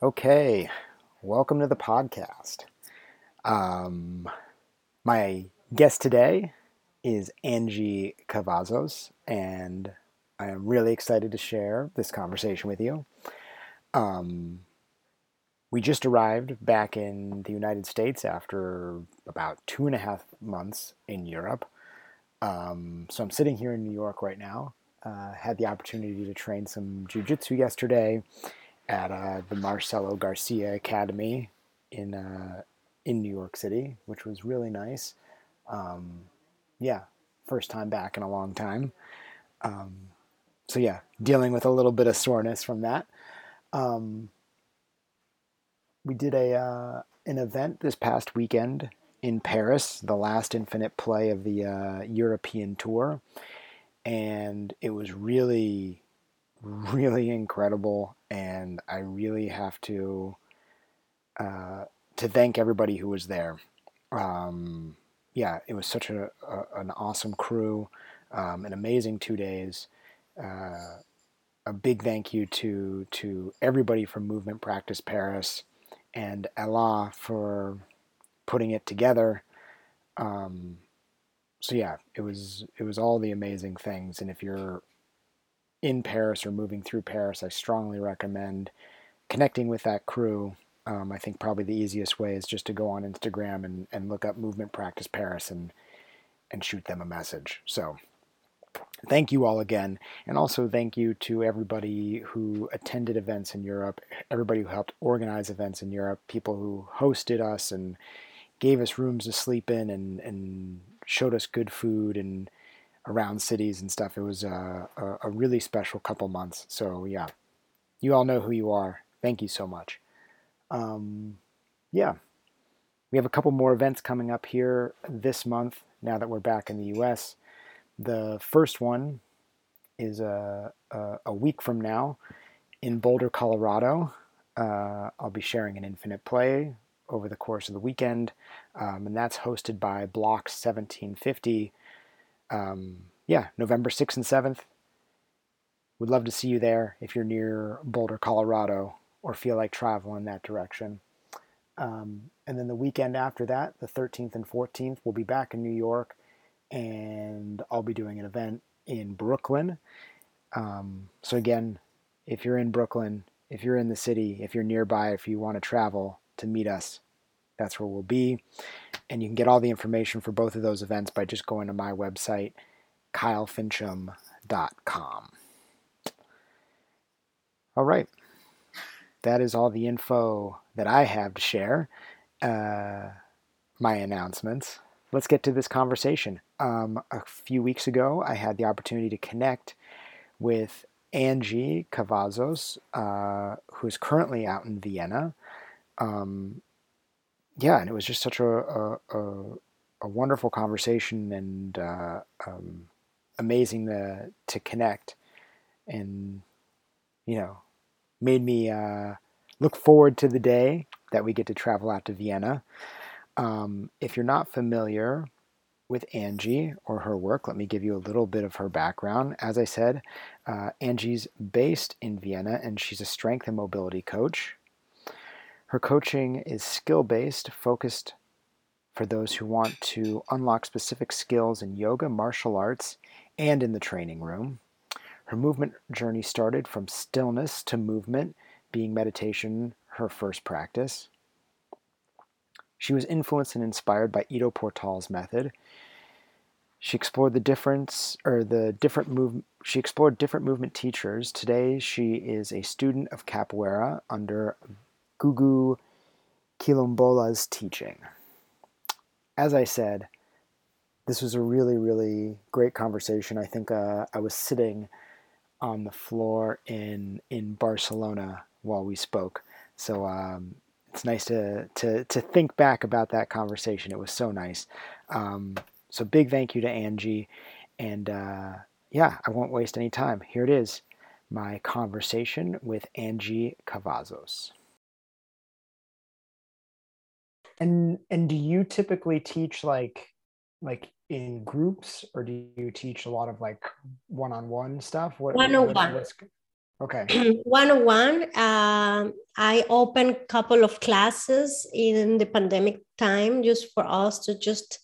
Okay, welcome to the podcast. Um, my guest today is Angie Cavazos, and I am really excited to share this conversation with you. Um, we just arrived back in the United States after about two and a half months in Europe. Um, so I'm sitting here in New York right now. Uh, had the opportunity to train some jujitsu yesterday at uh, the Marcelo Garcia Academy in uh, in New York City, which was really nice. Um, yeah, first time back in a long time. Um, so yeah, dealing with a little bit of soreness from that. Um, we did a uh, an event this past weekend in Paris, the last Infinite play of the uh, European tour, and it was really, really incredible. And I really have to uh, to thank everybody who was there. Um, yeah, it was such a, a an awesome crew, um, an amazing two days. Uh, a big thank you to to everybody from Movement Practice Paris and Allah for putting it together. Um, so yeah, it was it was all the amazing things. And if you're in Paris or moving through Paris, I strongly recommend connecting with that crew. Um, I think probably the easiest way is just to go on Instagram and, and look up Movement Practice Paris and and shoot them a message. So thank you all again. And also thank you to everybody who attended events in Europe, everybody who helped organize events in Europe, people who hosted us and gave us rooms to sleep in and, and showed us good food and around cities and stuff. It was a, a, a really special couple months. So, yeah, you all know who you are. Thank you so much. Um, yeah, we have a couple more events coming up here this month now that we're back in the US. The first one is a, a, a week from now in Boulder, Colorado. Uh, I'll be sharing an infinite play over the course of the weekend, um, and that's hosted by Block 1750. Um, yeah, November 6th and 7th. We'd love to see you there if you're near Boulder, Colorado, or feel like traveling that direction. Um, and then the weekend after that, the 13th and 14th, we'll be back in New York and I'll be doing an event in Brooklyn. Um, so again, if you're in Brooklyn, if you're in the city, if you're nearby, if you want to travel to meet us, that's where we'll be. And you can get all the information for both of those events by just going to my website, kylefincham.com. All right. That is all the info that I have to share. Uh, my announcements let's get to this conversation. Um, a few weeks ago, I had the opportunity to connect with Angie Cavazos, uh, who is currently out in Vienna. Um, yeah, and it was just such a, a, a, a wonderful conversation and uh, um, amazing to, to connect and, you know, made me uh, look forward to the day that we get to travel out to Vienna. Um, if you're not familiar with Angie or her work, let me give you a little bit of her background. As I said, uh, Angie's based in Vienna and she's a strength and mobility coach. Her coaching is skill based, focused for those who want to unlock specific skills in yoga, martial arts, and in the training room. Her movement journey started from stillness to movement, being meditation her first practice. She was influenced and inspired by Ido Portal's method. She explored the difference or the different move. She explored different movement teachers. Today, she is a student of capoeira under Gugu Kilombola's teaching. As I said, this was a really, really great conversation. I think uh, I was sitting on the floor in in Barcelona while we spoke, so um, it's nice to to to think back about that conversation. It was so nice. Um, so big thank you to Angie, and uh, yeah, I won't waste any time. Here it is, my conversation with Angie Cavazos. And and do you typically teach like like in groups, or do you teach a lot of like one-on-one stuff? What one-on-one? Okay. one-on-one, um, I opened a couple of classes in the pandemic time just for us to just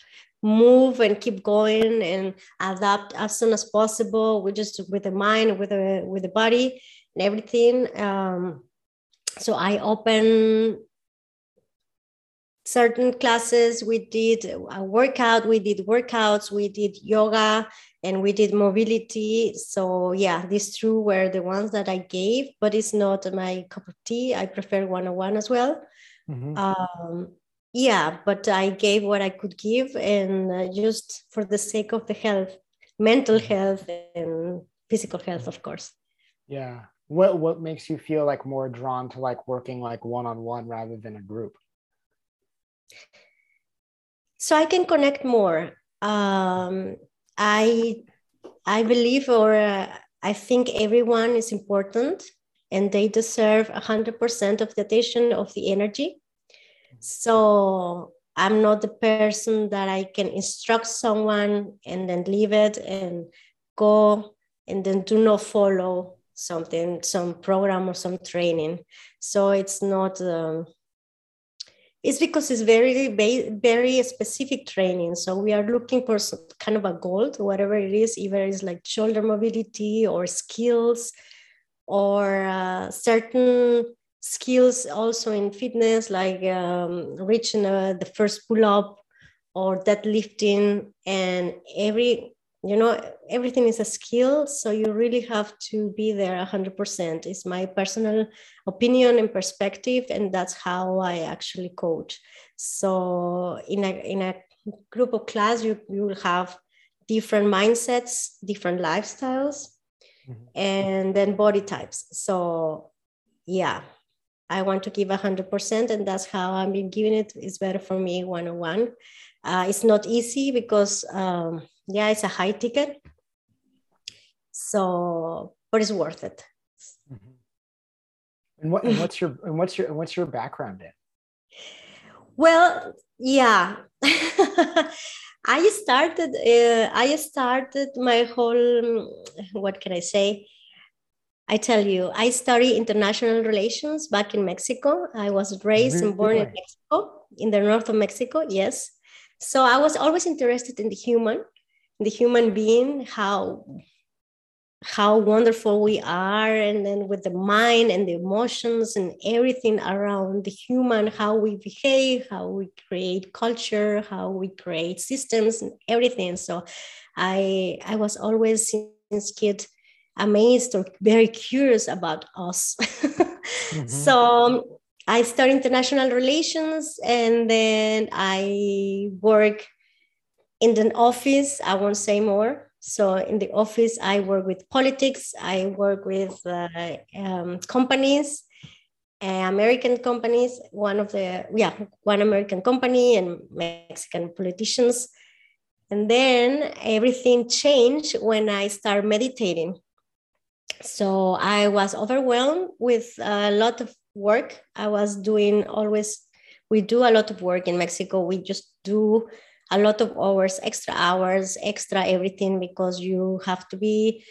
move and keep going and adapt as soon as possible with just with the mind with the with the body and everything um, so i open certain classes. We did a workout we did workouts we did yoga and we did mobility. So yeah these two were the ones that i gave but it's not my cup of tea. I prefer one-on-one as well. Mm-hmm. um, yeah but i gave what i could give and uh, just for the sake of the health mental mm-hmm. health and physical health of course. Yeah. What what makes you feel like more drawn to like working like one-on-one rather than a group so i can connect more um, i i believe or uh, i think everyone is important and they deserve 100% of the attention of the energy so I'm not the person that I can instruct someone and then leave it and go and then do not follow something, some program or some training. So it's not. Um, it's because it's very very specific training. So we are looking for some kind of a goal whatever it is either it's like shoulder mobility or skills or uh, certain skills also in fitness, like um, reaching uh, the first pull up or deadlifting, and every you know everything is a skill so you really have to be there 100% it's my personal opinion and perspective and that's how i actually coach so in a in a group of class you you will have different mindsets different lifestyles mm-hmm. and then body types so yeah I want to give 100%, and that's how I've been giving it. It's better for me one on one. It's not easy because, um, yeah, it's a high ticket. So, but it's worth it. Mm-hmm. And what and what's your and what's your and what's your background in? Well, yeah. I started uh, I started my whole what can I say I tell you, I study international relations back in Mexico. I was raised really? and born in Mexico, in the north of Mexico, yes. So I was always interested in the human, the human being, how how wonderful we are, and then with the mind and the emotions and everything around the human, how we behave, how we create culture, how we create systems and everything. So I I was always since kid amazed or very curious about us. mm-hmm. So I studied international relations and then I work in the office. I won't say more. So in the office, I work with politics. I work with uh, um, companies, uh, American companies. One of the yeah, one American company and Mexican politicians. And then everything changed when I started meditating so I was overwhelmed with a lot of work. I was doing always, we do a lot of work in Mexico. We just do a lot of hours, extra hours, extra everything because you have to be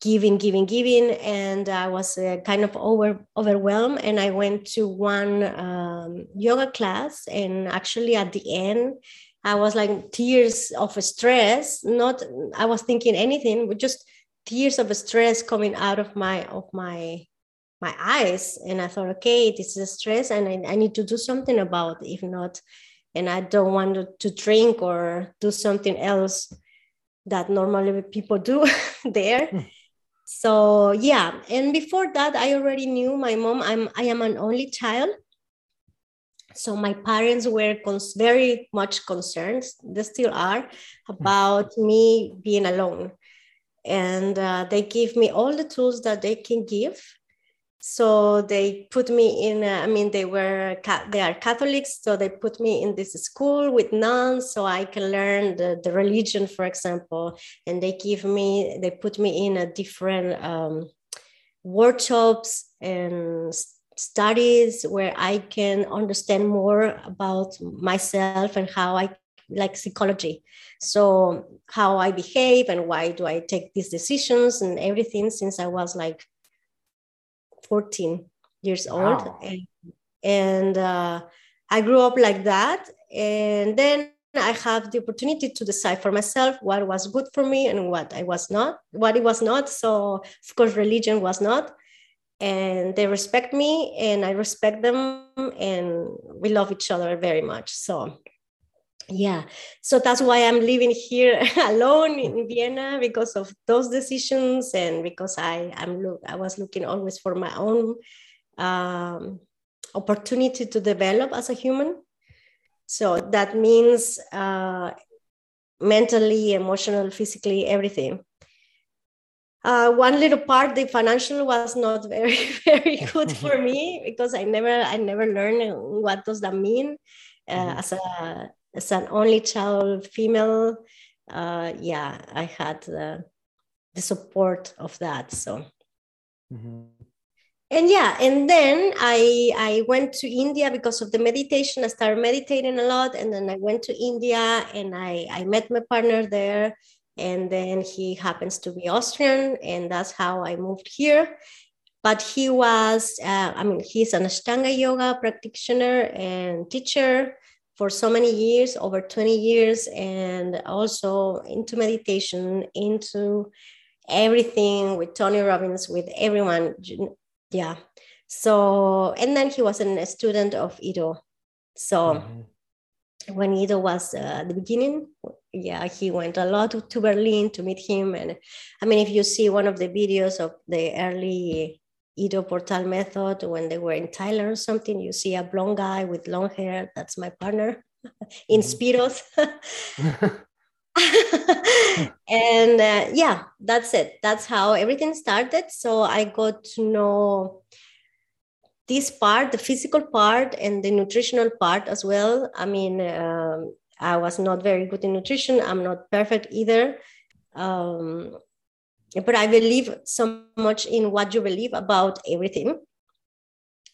giving, giving, giving. And I was uh, kind of over, overwhelmed. And I went to one um, yoga class. And actually, at the end, I was like tears of stress. Not, I was thinking anything, but just tears of stress coming out of my of my my eyes and i thought okay this is stress and I, I need to do something about it if not and i don't want to, drink or do something else that normally people do there. Hmm. so yeah. And before that i already knew my mom i'm i am an only child. So my parents were cons- very much concerned they still are hmm. about me being alone. And uh, they give me all the tools that they can give so they put me in uh, i mean they were they are catholics so they put me in this school with nuns so i can learn the, the religion for example. And they give me they put me in a different um, workshops and studies where i can understand more about myself and how i like psychology. So how i behave and why do i take these decisions and everything since i was like 14 years wow. old. And, and uh, I grew up like that. And then I have the opportunity to decide for myself what was good for me and what I was not, what it was not. So, of course, religion was not. And they respect me and I respect them and we love each other very much. So, yeah, so that's why I'm living here alone in Vienna because of those decisions and because I am look I was looking always for my own um, opportunity to develop as a human so that means uh, mentally, emotional, physically, everything. Uh, one little part, the financial was not very, very good for me because I never, I never learned what does that mean uh, mm-hmm. as a as an only child female. Uh, yeah, I had the support of that. So. Mm-hmm and yeah and then i i went to india because of the meditation i started meditating a lot and then i went to india and i i met my partner there and then he happens to be austrian and that's how i moved here but he was uh, i mean he's an ashtanga yoga practitioner and teacher for so many years over 20 years and also into meditation into everything with tony robbins with everyone yeah. So and then he was a student of Ido. So mm-hmm. when Ido was uh, the beginning yeah he went a lot to berlin to meet him. And i mean if you see one of the videos of the early Ido Portal method when they were in Thailand or something, you see a blonde guy with long hair. That's my partner in mm-hmm. Speedos. and uh, yeah, that's it. That's how everything started. So I got to know this part, the physical part, and the nutritional part as well. I mean, um, I was not very good in nutrition. I'm not perfect either. Um, but I believe so much in what you believe about everything.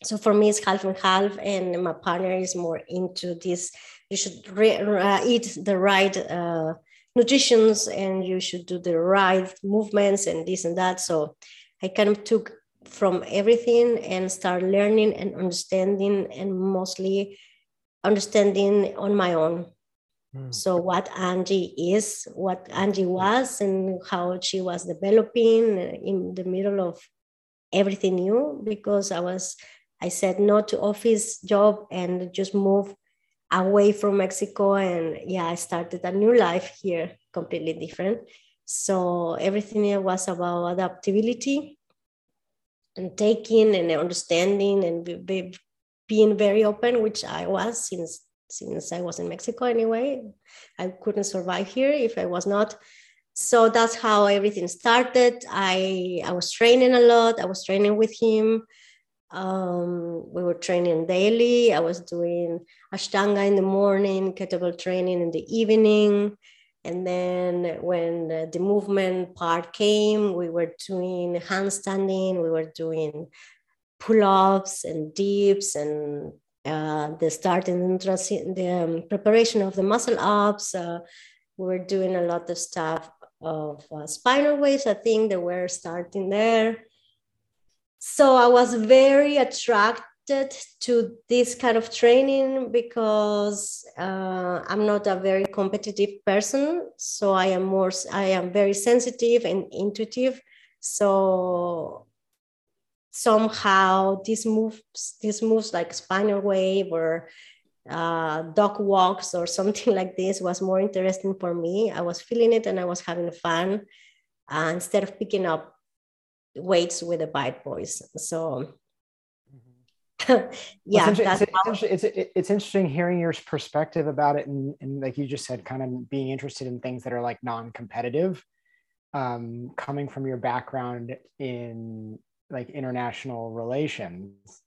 So for me, it's half and half, and my partner is more into this. You should re- uh, eat the right uh, nutritions and you should do the right movements and this and that. So I kind of took from everything and start learning and understanding and mostly understanding on my own. Mm. So what Angie is, what Angie was, and how she was developing in the middle of everything new because I was I said no to office job and just move away from Mexico. And yeah, I started a new life here, completely different. So everything was about adaptability and taking and understanding and be, be, being very open, which I was since since I was in Mexico anyway. I couldn't survive here if I was not. So that's how everything started. I I was training a lot. I was training with him. Um, we were training daily. I was doing Ashtanga in the morning, kettlebell training in the evening. And then when the movement part came, we were doing handstanding, we were doing pull ups and dips and uh, the starting the um, preparation of the muscle ups. Uh, we were doing a lot of stuff of uh, spinal waves. I think they were starting there so I was very attracted to this kind of training because uh, I'm not a very competitive person. So I am more, I am very sensitive and intuitive. So somehow these moves, these moves like spinal wave or uh, dog walks or something like this was more interesting for me. I was feeling it and I was having fun uh, instead of picking up weights with the bite boys. So yeah, it's, it's, it's, it's, it's, interesting hearing your perspective about it. And, and, like you just said, kind of being interested in things that are like non-competitive, um, coming from your background in like international relations,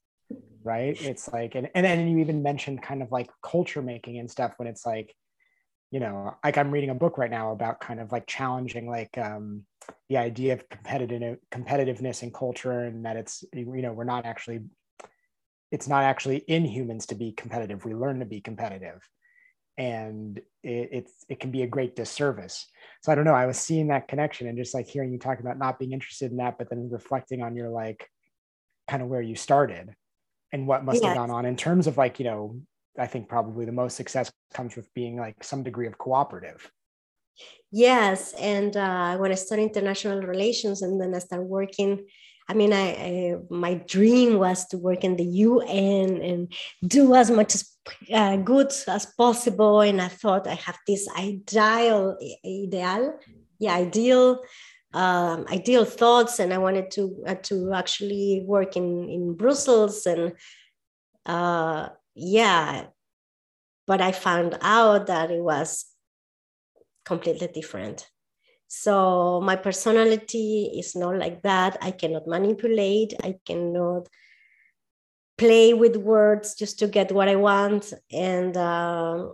right? It's like, and, and then you even mentioned kind of like culture making and stuff when it's like, you know, like I'm reading a book right now about kind of like challenging like, um, the idea of competitive competitiveness in culture and that it's you know we're not actually it's not actually in humans to be competitive we learn to be competitive and it, it's it can be a great disservice so i don't know i was seeing that connection and just like hearing you talk about not being interested in that but then reflecting on your like kind of where you started and what must yes. have gone on in terms of like, you know, I think probably the most success comes with being like some degree of cooperative. Yes, and uh, when I studied international relations, and then I started working. I mean, I, I, my dream was to work in the UN and do as much as uh, good as possible. And I thought I have this ideal, ideal, yeah, ideal, um, ideal thoughts, and I wanted to uh, to actually work in in Brussels and uh, yeah, but I found out that it was completely different. So my personality is not like that. I cannot manipulate. I cannot play with words just to get what I want. And uh,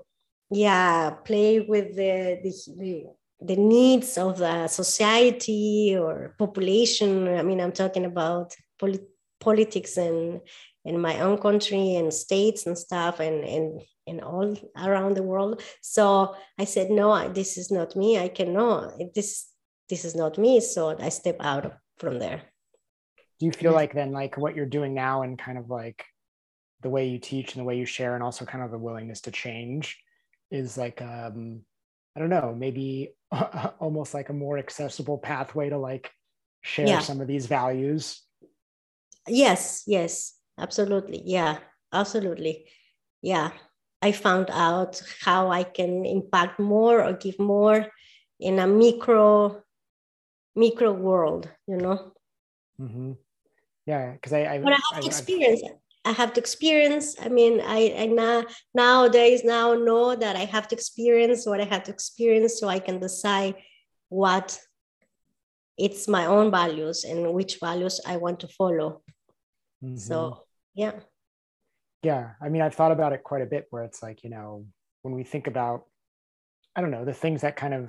yeah, play with the, the, the needs of the society or population. I mean, I'm talking about polit- politics and in my own country and states and stuff and and and all around the world. So i said no this is not me. I cannot. This this is not me. So i step out from there do you feel like then like what you're doing now and kind of like the way you teach and the way you share and also kind of the willingness to change is like um i don't know maybe almost like a more accessible pathway to like share yeah. some of these values? Yes yes absolutely. Yeah absolutely. Yeah i found out how i can impact more or give more in a micro micro world you know? Mm-hmm. Yeah because I, I but i have I, experience I, I have to experience i mean i i now nowadays now know that i have to experience what i have to experience so i can decide what it's my own values and which values i want to follow. Mm-hmm. so yeah. Yeah i mean i've thought about it quite a bit where it's like you know when we think about i don't know the things that kind of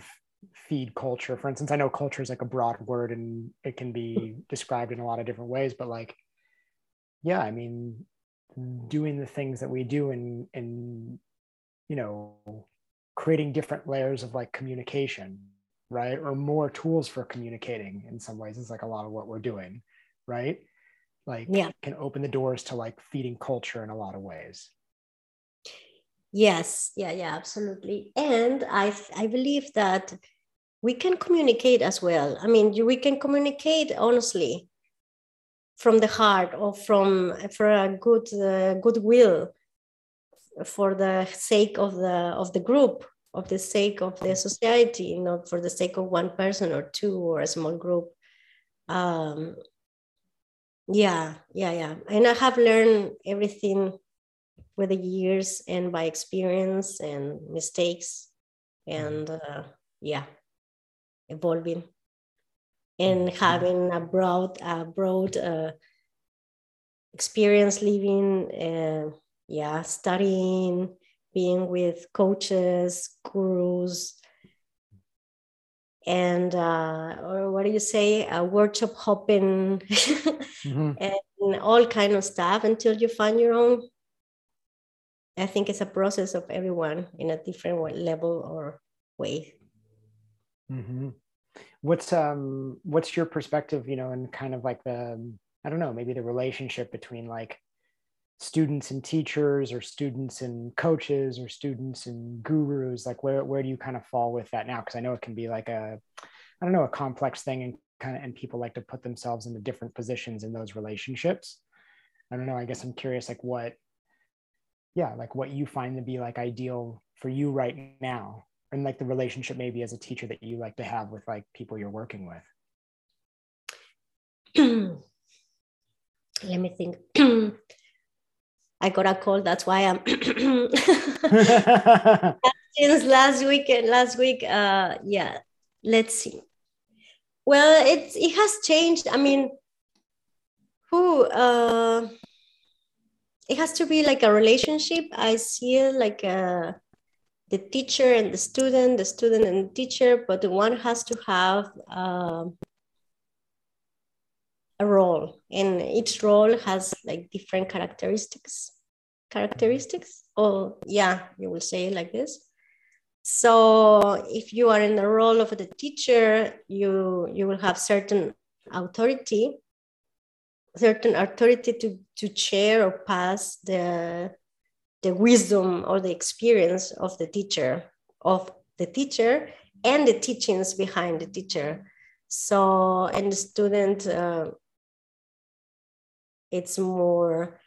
feed culture. For instance i know culture is like a broad word and it can be described in a lot of different ways but like yeah i mean doing the things that we do and and you know creating different layers of like communication right or more tools for communicating in some ways is like a lot of what we're doing right? Like yeah. can open the doors to like feeding culture in a lot of ways yes. Yeah yeah absolutely. And i i believe that we can communicate as well. I mean we can communicate honestly from the heart or from for a good uh, goodwill for the sake of the of the group of the sake of the society not for the sake of one person or two or a small group. Um, yeah yeah yeah. And i have learned everything with the years and by experience and mistakes and mm-hmm. uh, yeah evolving and mm-hmm. having a broad a broad uh, experience living uh, yeah studying being with coaches gurus and uh, or what do you say a workshop hopping mm-hmm. and all kind of stuff until you find your own i think it's a process of everyone in a different level or way. Mm-hmm. what's um what's your perspective you know and kind of like the i don't know maybe the relationship between like students and teachers or students and coaches or students and gurus? Like where, where do you kind of fall with that now? Because i know it can be like a i don't know a complex thing and kind of and people like to put themselves into different positions in those relationships. I don't know i guess i'm curious like what yeah like what you find to be like ideal for you right now and like the relationship maybe as a teacher that you like to have with like people you're working with let me think I got a cold. That's why I'm since last weekend. Last week, uh, yeah. Let's see. Well, it's it has changed. I mean, who? Uh, it has to be like a relationship. I see it like a uh, the teacher and the student, the student and the teacher, but the one has to have. Uh, a role and each role has like different characteristics characteristics or yeah you will say it like this so if you are in the role of the teacher you you will have certain authority certain authority to to share or pass the the wisdom or the experience of the teacher of the teacher and the teachings behind the teacher. So and the student uh, it's more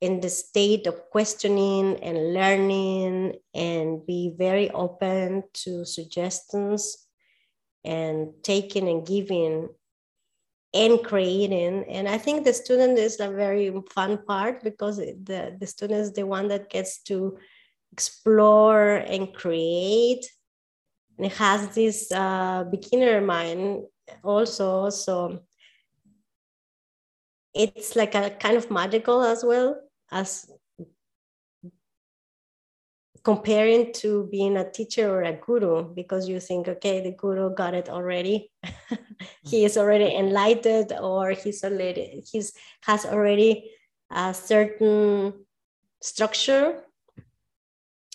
in the state of questioning and learning and be very open to suggestions and taking and giving and creating. And i think the student is a very fun part because the, the student is the one that gets to explore and create. And it has this uh, beginner mind also so it's like a kind of magical as well as comparing to being a teacher or a guru because you think okay the guru got it already he is already enlightened or he's already he's has already a certain structure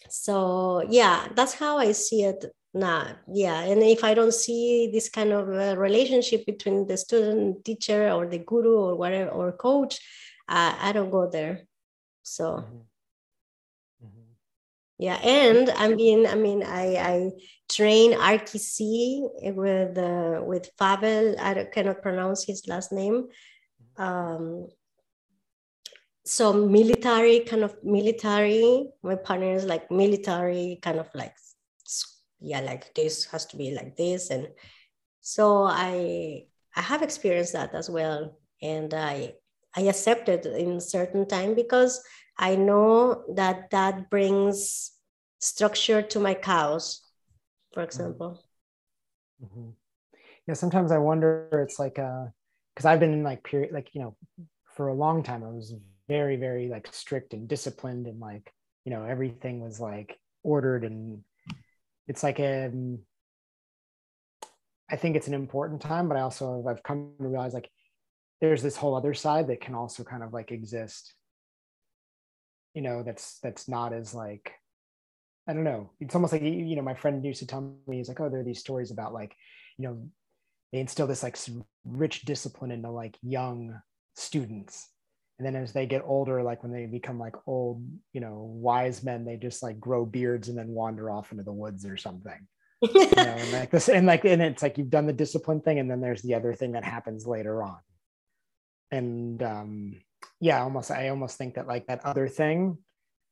so yeah that's how i see it now yeah and if i don't see this kind of relationship between the student teacher or the guru or whatever or coach uh, i don't go there so. Mm-hmm. Yeah and i mean i mean i i train RKC with uh, with Pavel I cannot pronounce his last name. Um, so military kind of military. My partner is like military kind of like yeah, like this has to be like this, and so I I have experienced that as well, and I I accept it in certain time because I know that that brings structure to my cows, for mm-hmm. example. Mm-hmm. Yeah, sometimes I wonder. It's like because uh, I've been in like period, like you know, for a long time. I was very, very like strict and disciplined, and like you know, everything was like ordered, and it's like a. Um, I think it's an important time, but I also I've come to realize like there's this whole other side that can also kind of like exist you know that's that's not as like i don't know. It's almost like you know my friend used to tell me he's like oh there are these stories about like you know they instill this like rich discipline into like young students. And then as they get older like when they become like old you know wise men they just like grow beards and then wander off into the woods or something. You know and like this and like and it's like you've done the discipline thing and then there's the other thing that happens later on. And um, yeah, almost I almost think that like that other thing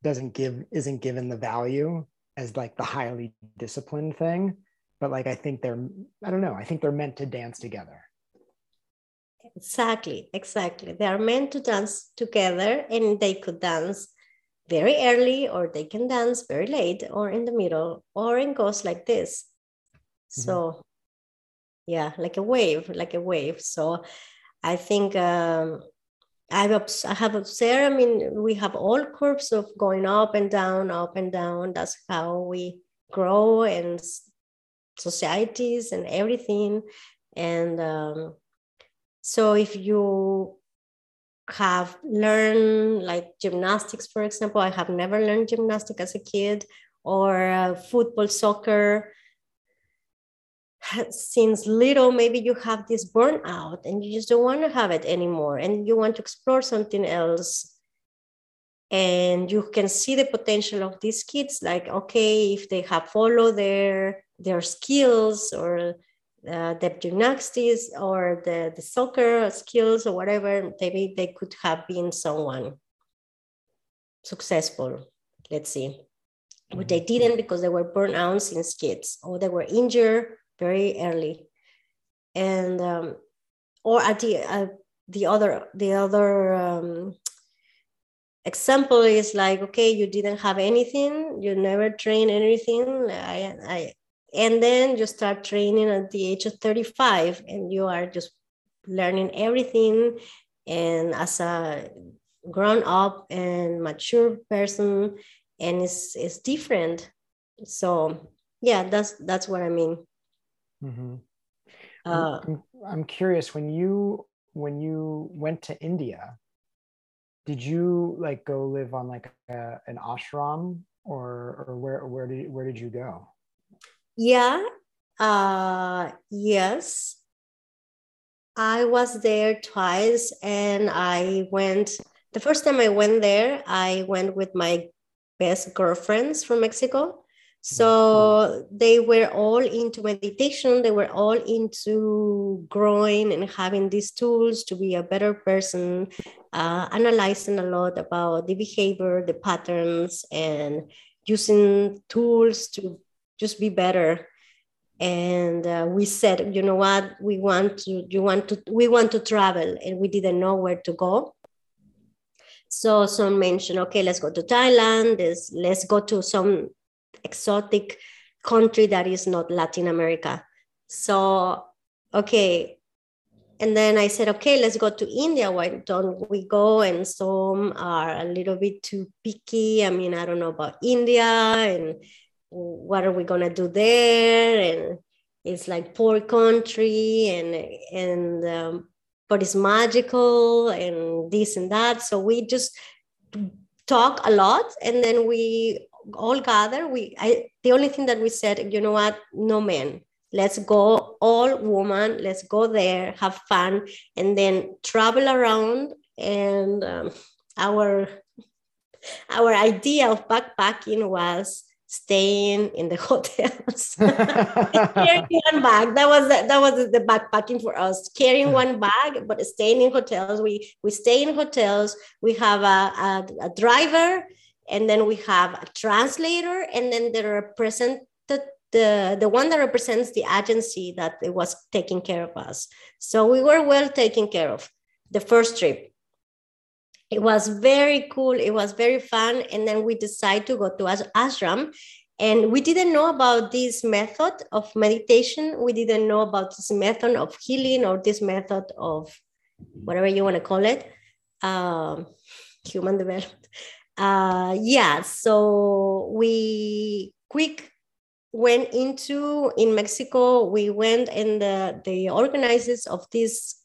doesn't give isn't given the value as like the highly disciplined thing, but like I think they're I don't know I think they're meant to dance together. Exactly, exactly. They are meant to dance together, and they could dance very early, or they can dance very late, or in the middle, or it goes like this. Mm-hmm. So, yeah, like a wave, like a wave. So, I think um, I've I have observed. I mean, we have all curves of going up and down, up and down. That's how we grow and societies and everything. And um, so, if you have learned like gymnastics, for example, I have never learned gymnastics as a kid, or uh, football, soccer since little maybe you have this burnout and you just don't want to have it anymore and you want to explore something else. And you can see the potential of these kids like okay if they have followed their their skills or uh, the gymnastics or the, the soccer skills or whatever maybe they could have been someone successful. Let's see. But they mm-hmm. didn't because they were burned out since kids or they were injured very early. And um, or at the uh, the other the other um, example is like okay you didn't have anything you never train anything I, I and then you start training at the age of 35 and you are just learning everything. And as a grown up and mature person and it's, it's different. So yeah that's that's what i mean Mm-hmm. Uh, I'm, I'm curious when you when you went to India, did you like go live on like a, an ashram or or where where did where did you go? Yeah, uh, yes. I was there twice and I went, the first time I went there, I went with my best girlfriends from Mexico. So they were all into meditation. They were all into growing and having these tools to be a better person, uh, analyzing a lot about the behavior, the patterns, and using tools to just be better. And uh, we said you know what? We want to you want to we want to travel and we didn't know where to go. So some mentioned okay let's go to thailand. Let's, let's go to some exotic country that is not latin america. So okay. And then i said okay let's go to india. Why don't we go and some are a little bit too picky? I mean i don't know about india and what are we gonna do there? And it's like poor country and and um, but it's magical and this and that. So we just talk a lot and then we all gather we I, the only thing that we said you know what no men let's go all woman let's go there have fun and then travel around and um, our our idea of backpacking was staying in the hotels. Carrying one bag that was the, that was the backpacking for us carrying one bag but staying in hotels. We we stay in hotels we have a, a, a driver and then we have a translator and then the represent the, the one that represents the agency that it was taking care of us. So we were well taken care of the first trip. It was very cool it was very fun and then we decided to go to ashram. And we didn't know about this method of meditation. We didn't know about this method of healing or this method of whatever you want to call it um, human development uh, yeah so we quick went into in mexico we went and the, the organizers of this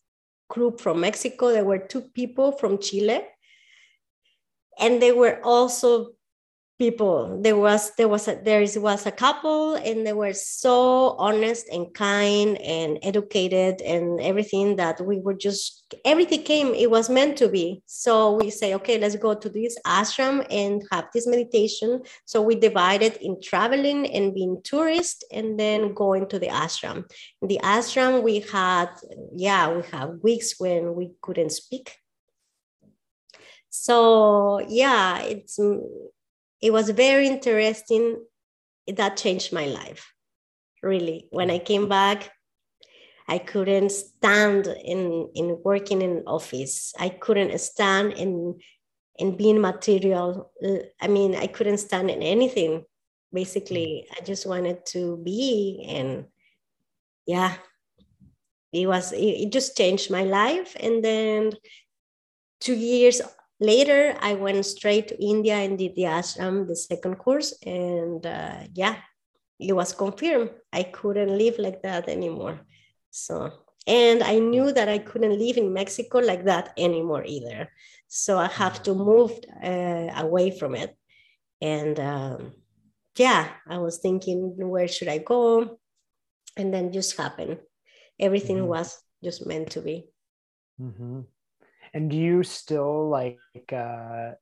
group from Mexico. There were two people from Chile, and they were also people. There was there was a, there was a couple, and they were so honest and kind and educated and everything that we were just everything came. It was meant to be. So we say, okay, let's go to this ashram and have this meditation. So we divided in traveling and being tourist, and then going to the ashram. In the ashram, we had yeah, we had weeks when we couldn't speak so yeah it's it was very interesting. That changed my life really. When i came back i couldn't stand in in working in office. I couldn't stand in in being material. I mean i couldn't stand in anything basically. I just wanted to be and yeah it was it, it just changed my life. And then two years later i went straight to india and did the ashram the second course and uh, yeah it was confirmed. I couldn't live like that anymore. So and i knew that i couldn't live in mexico like that anymore either. So i have to move uh, away from it. And um, yeah i was thinking where should i go? And then just happened. Everything mm-hmm. was just meant to be. Mm-hmm. And do you still like uh,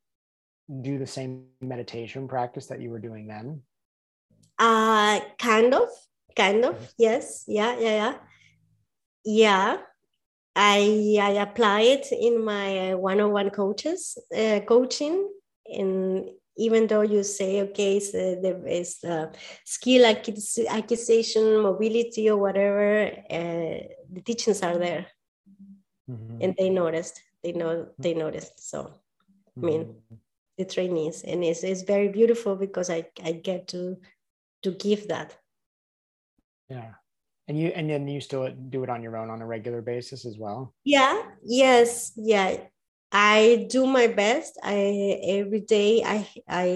do the same meditation practice that you were doing then? Uh, kind of, kind of. Yes. Yeah. Yeah. Yeah. Yeah. I I apply it in my one-on-one coaches uh, coaching, and even though you say okay, so there is uh, skill acquisition, mobility, or whatever, uh, the teachings are there, mm-hmm. and they noticed they know they noticed so i mean mm-hmm. the trainees and it's, it's very beautiful because i i get to to give that. Yeah. And you and then you still do it on your own on a regular basis as well? Yeah yes yeah. I do my best. I every day i i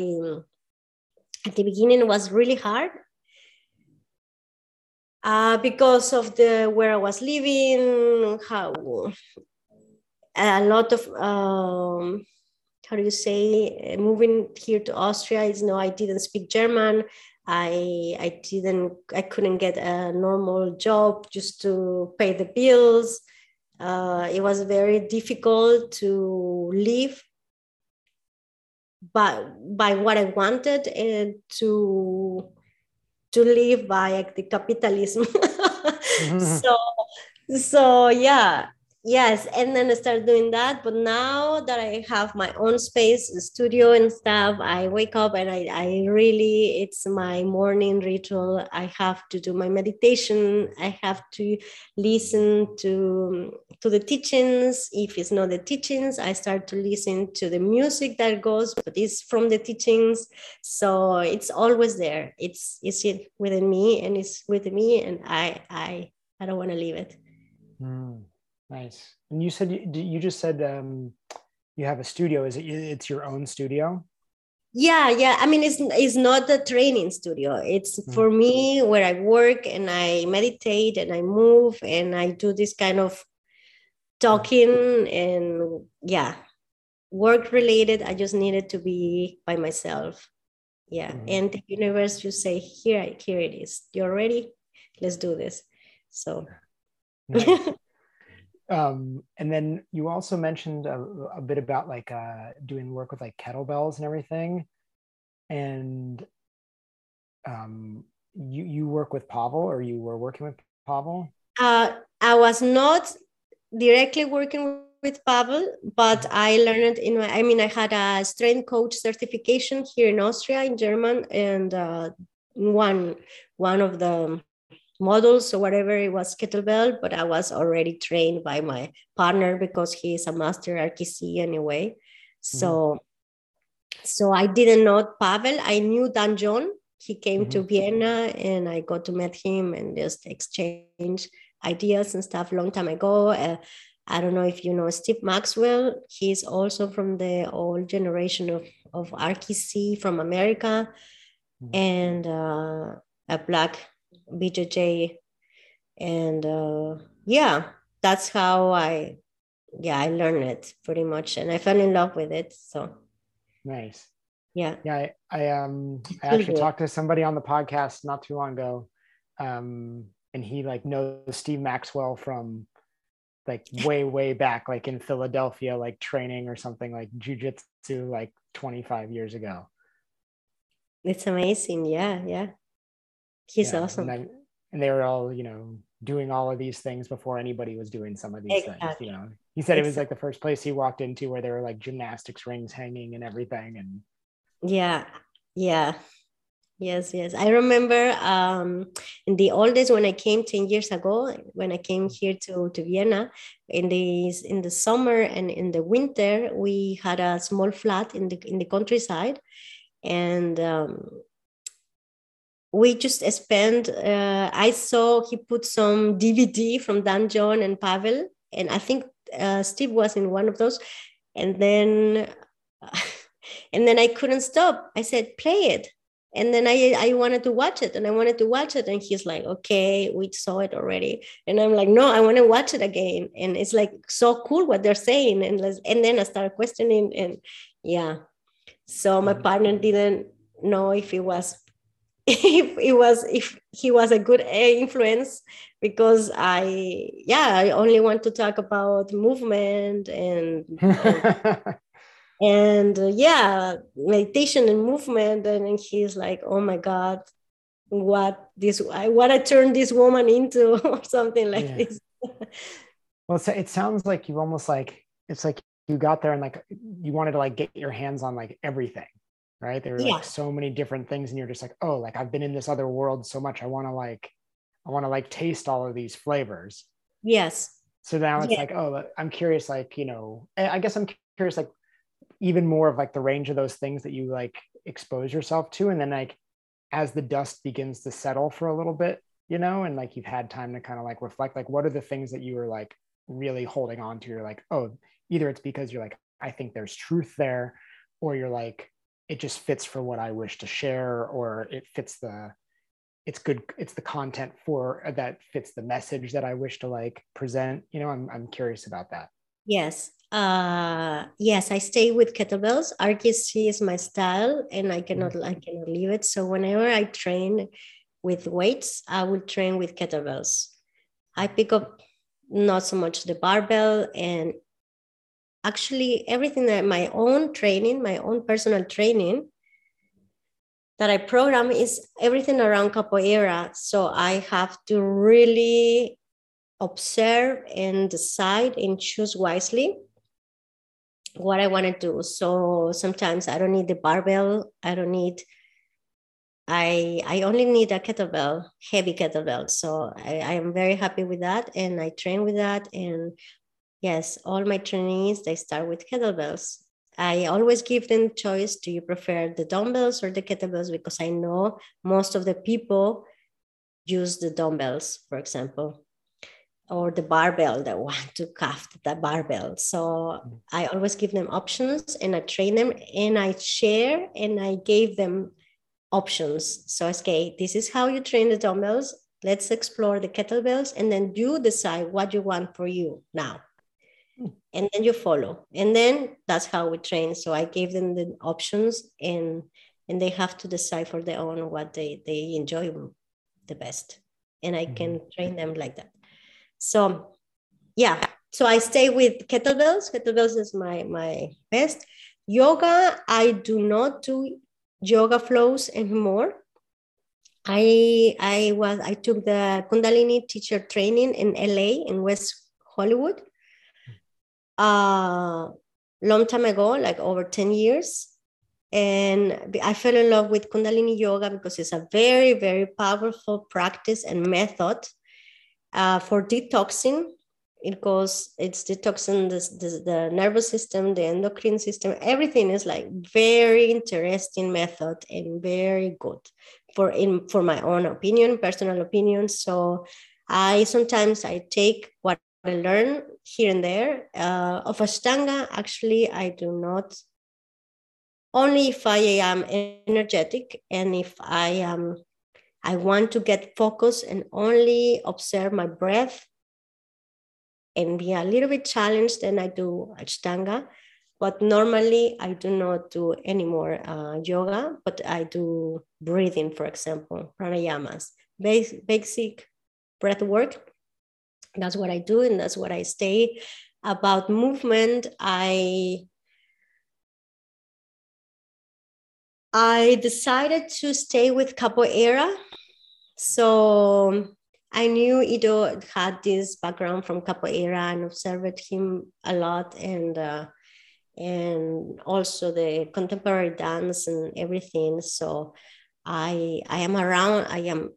at the beginning it was really hard uh, because of the where I was living, how a lot of um, how do you say moving here to austria is no i didn't speak german i i didn't i couldn't get a normal job just to pay the bills uh, it was very difficult to live by by what I wanted and to to live by the capitalism. mm-hmm. So so yeah, yes and then i started doing that but now that i have my own space studio and stuff i wake up and I, I really it's my morning ritual. I have to do my meditation. I have to listen to to the teachings. If it's not the teachings i start to listen to the music that goes but it's from the teachings. So it's always there. It's it's within me and it's with me and i i i don't want to leave it. Mm. Nice. And you said you just said um, you have a studio. Is it? It's your own studio. Yeah, yeah. I mean, it's it's not a training studio. It's mm. for me where I work and I meditate and I move and I do this kind of talking and yeah, work related. I just needed to be by myself. Yeah, mm-hmm. and the universe, you say, here, here it is. You're ready. Let's do this. So. Nice. um, and then you also mentioned a, a bit about like uh, doing work with like kettlebells and everything and um, you you work with pavel or you were working with pavel uh, i was not directly working with pavel but mm-hmm. i learned in my i mean i had a strength coach certification here in austria in german and uh, one one of the models or whatever it was kettlebell but i was already trained by my partner because he is a master rkc anyway so mm-hmm. so i didn't know pavel i knew dan john he came mm-hmm. to vienna and i got to meet him and just exchange ideas and stuff a long time ago uh, i don't know if you know steve maxwell he's also from the old generation of of rkc from america mm-hmm. and uh, a black BJJ, and uh, yeah, that's how I, yeah, I learned it pretty much, and I fell in love with it. So nice. Yeah. Yeah, I, I um I actually talked to somebody on the podcast not too long ago, um, and he like knows Steve Maxwell from like way way back like in philadelphia like training or something like jujitsu like 25 years ago it's amazing yeah yeah He's yeah, awesome. And, and, they were all, you know, doing all of these things before anybody was doing some of these exactly. things. You know, he said it was like the first place he walked into where there were like gymnastics rings hanging and everything. And yeah, yeah. Yes, yes. I remember um, in the old days when I came 10 years ago, when I came here to, to Vienna, in the, in the summer and in the winter, we had a small flat in the, in the countryside. And um, we just spent uh, i saw he put some dvd from dan john and pavel and i think uh, steve was in one of those. And then and then i couldn't stop. I said play it. And then I, I wanted to watch it and i wanted to watch it and he's like okay we saw it already. And i'm like no i want to watch it again. And it's like so cool what they're saying and and then i started questioning and yeah. So my mm-hmm. partner didn't know if it was if it was if he was a good influence because i yeah i only want to talk about movement and and, and uh, yeah meditation and movement and he's like oh my god what this I, what i turned this woman into or something like yeah. this well it sounds like you almost like it's like you got there and like you wanted to like get your hands on like everything right? There are yeah. like so many different things, and you're just like, oh, like I've been in this other world so much. I want to like, I want to like taste all of these flavors. Yes. So now it's yeah. like, oh, I'm curious, like, you know, I guess I'm curious, like, even more of like the range of those things that you like expose yourself to. And then, like, as the dust begins to settle for a little bit, you know, and like you've had time to kind of like reflect, like, what are the things that you were like really holding on to? You're like, oh, either it's because you're like, I think there's truth there, or you're like, it just fits for what I wish to share, or it fits the it's good it's the content for uh, that fits the message that I wish to like present. You know, I'm I'm curious about that. Yes. Uh yes, I stay with kettlebells. RKC is my style and I cannot mm-hmm. I cannot leave it. So whenever I train with weights, I will train with kettlebells. I pick up not so much the barbell and actually everything that my own training my own personal training that i program is everything around capoeira so i have to really observe and decide and choose wisely what i want to do so sometimes i don't need the barbell i don't need I I only need a kettlebell, heavy kettlebell. So I, I am very happy with that, and I train with that. And yes, all my trainees they start with kettlebells. I always give them choice. Do you prefer the dumbbells or the kettlebells? Because I know most of the people use the dumbbells, for example, or the barbell that want to cuff the barbell. So. I always give them options, and I train them, and I share, and I gave them options. So, okay, this is how you train the dumbbells. Let's explore the kettlebells, and then you decide what you want for you now. And then you follow. And then that's how we train. So I gave them the options and and they have to decide for their own what they, they enjoy the best. And I can mm-hmm. train them like that. So yeah. So I stay with kettlebells. Kettlebells is my my best. Yoga, I do not do yoga flows anymore. I I was I took the Kundalini teacher training in LA in West Hollywood. A long time ago, like over 10 years. And I fell in love with Kundalini Yoga because it's a very, very powerful practice and method uh, for detoxing. It goes it's detoxing the, the, the nervous system the endocrine system. Everything is like very interesting method and very good for in for my own opinion personal opinion. So i sometimes i take what i learn here and there uh, of ashtanga actually i do not only if i am energetic and if i am i want to get focused and only observe my breath and be a little bit challenged, then I do Ashtanga. But normally, I do not do any more uh, yoga, but I do breathing, for example, pranayamas, basic, basic breath work. That's what I do, and that's what I stay. About movement, I I decided to stay with capoeira. So I knew Ido had this background from capoeira and observed him a lot, and uh, and also the contemporary dance and everything. So I I am around. I am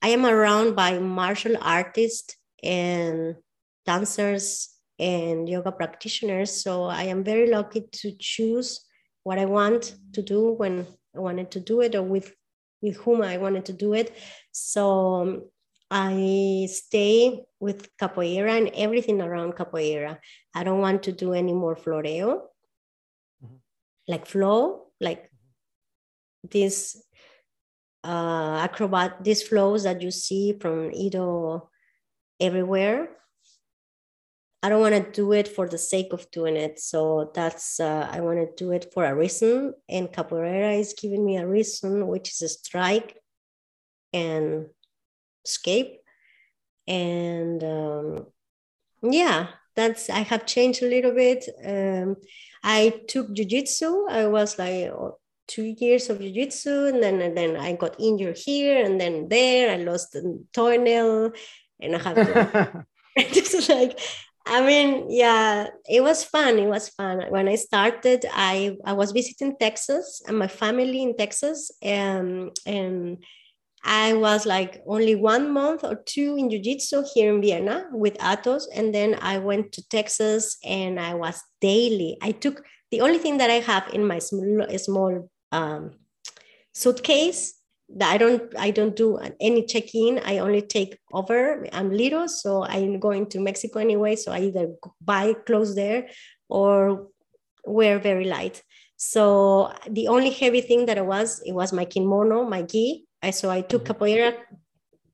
I am around by martial artists and dancers and yoga practitioners. So I am very lucky to choose what I want to do when I wanted to do it or with with whom I wanted to do it. So I stay with capoeira and everything around capoeira. I don't want to do any more floreo, mm-hmm. like flow, like mm-hmm. this uh, acrobat, these flows that you see from Ido everywhere. I don't want to do it for the sake of doing it. So that's, uh, I want to do it for a reason. And capoeira is giving me a reason, which is a strike and escape and um, yeah that's i have changed a little bit um, i took jiu-jitsu i was like oh, two years of jiu-jitsu and then and then i got injured here and then there i lost the toenail and i had to just like I mean, yeah, it was fun. It was fun. When I started, I, I was visiting Texas and my family in Texas, and and I was like only one month or two in jiu-jitsu here in Vienna with Atos. And then I went to Texas and I was daily. I took the only thing that I have in my small, small um, suitcase I don't I don't do any check-in. I only take over. I'm little, so I'm going to Mexico anyway. So I either buy clothes there or wear very light. So the only heavy thing that I was, it was my kimono, my gi, I, so I took mm-hmm. capoeira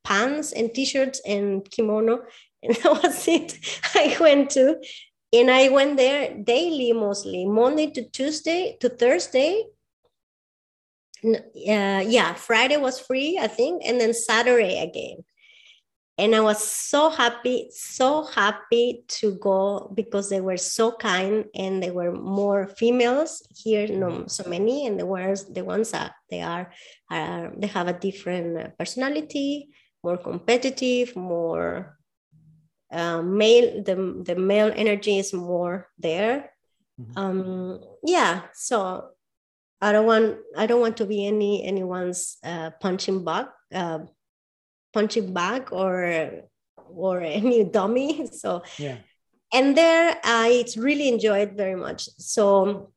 pants and t-shirts and kimono, and that was it. I went to, and I went there daily, mostly Monday to Tuesday to Thursday. Uh, yeah, Friday was free, I think, and then Saturday again. and I was so happy, so happy to go because they were so kind and they were more females here, not mm-hmm. so many, and the ones the ones that they are, are they have a different personality, more competitive, more uh, male. The the male energy is more there. Mm-hmm. Um, yeah, so I don't want I don't want to be any anyone's uh, punching bag. Uh, punching bag or or any dummy. So yeah. and there i really enjoyed very much. So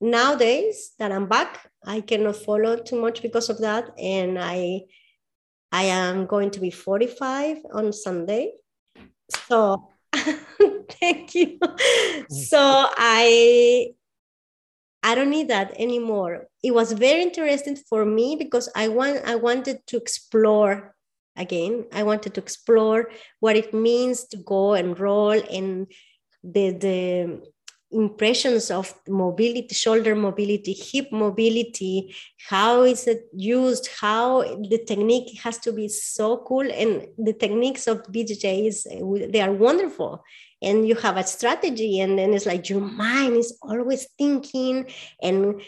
nowadays that i'm back i cannot follow too much because of that. And i i am going to be 45 on sunday. So thank you. Mm. so i i don't need that anymore. It was very interesting for me because i want i wanted to explore again. I wanted to explore what it means to go and roll and the the impressions of mobility shoulder mobility hip mobility how is it used how the technique has to be so cool. And the techniques of bjj is they are wonderful and you have a strategy and then it's like your mind is always thinking and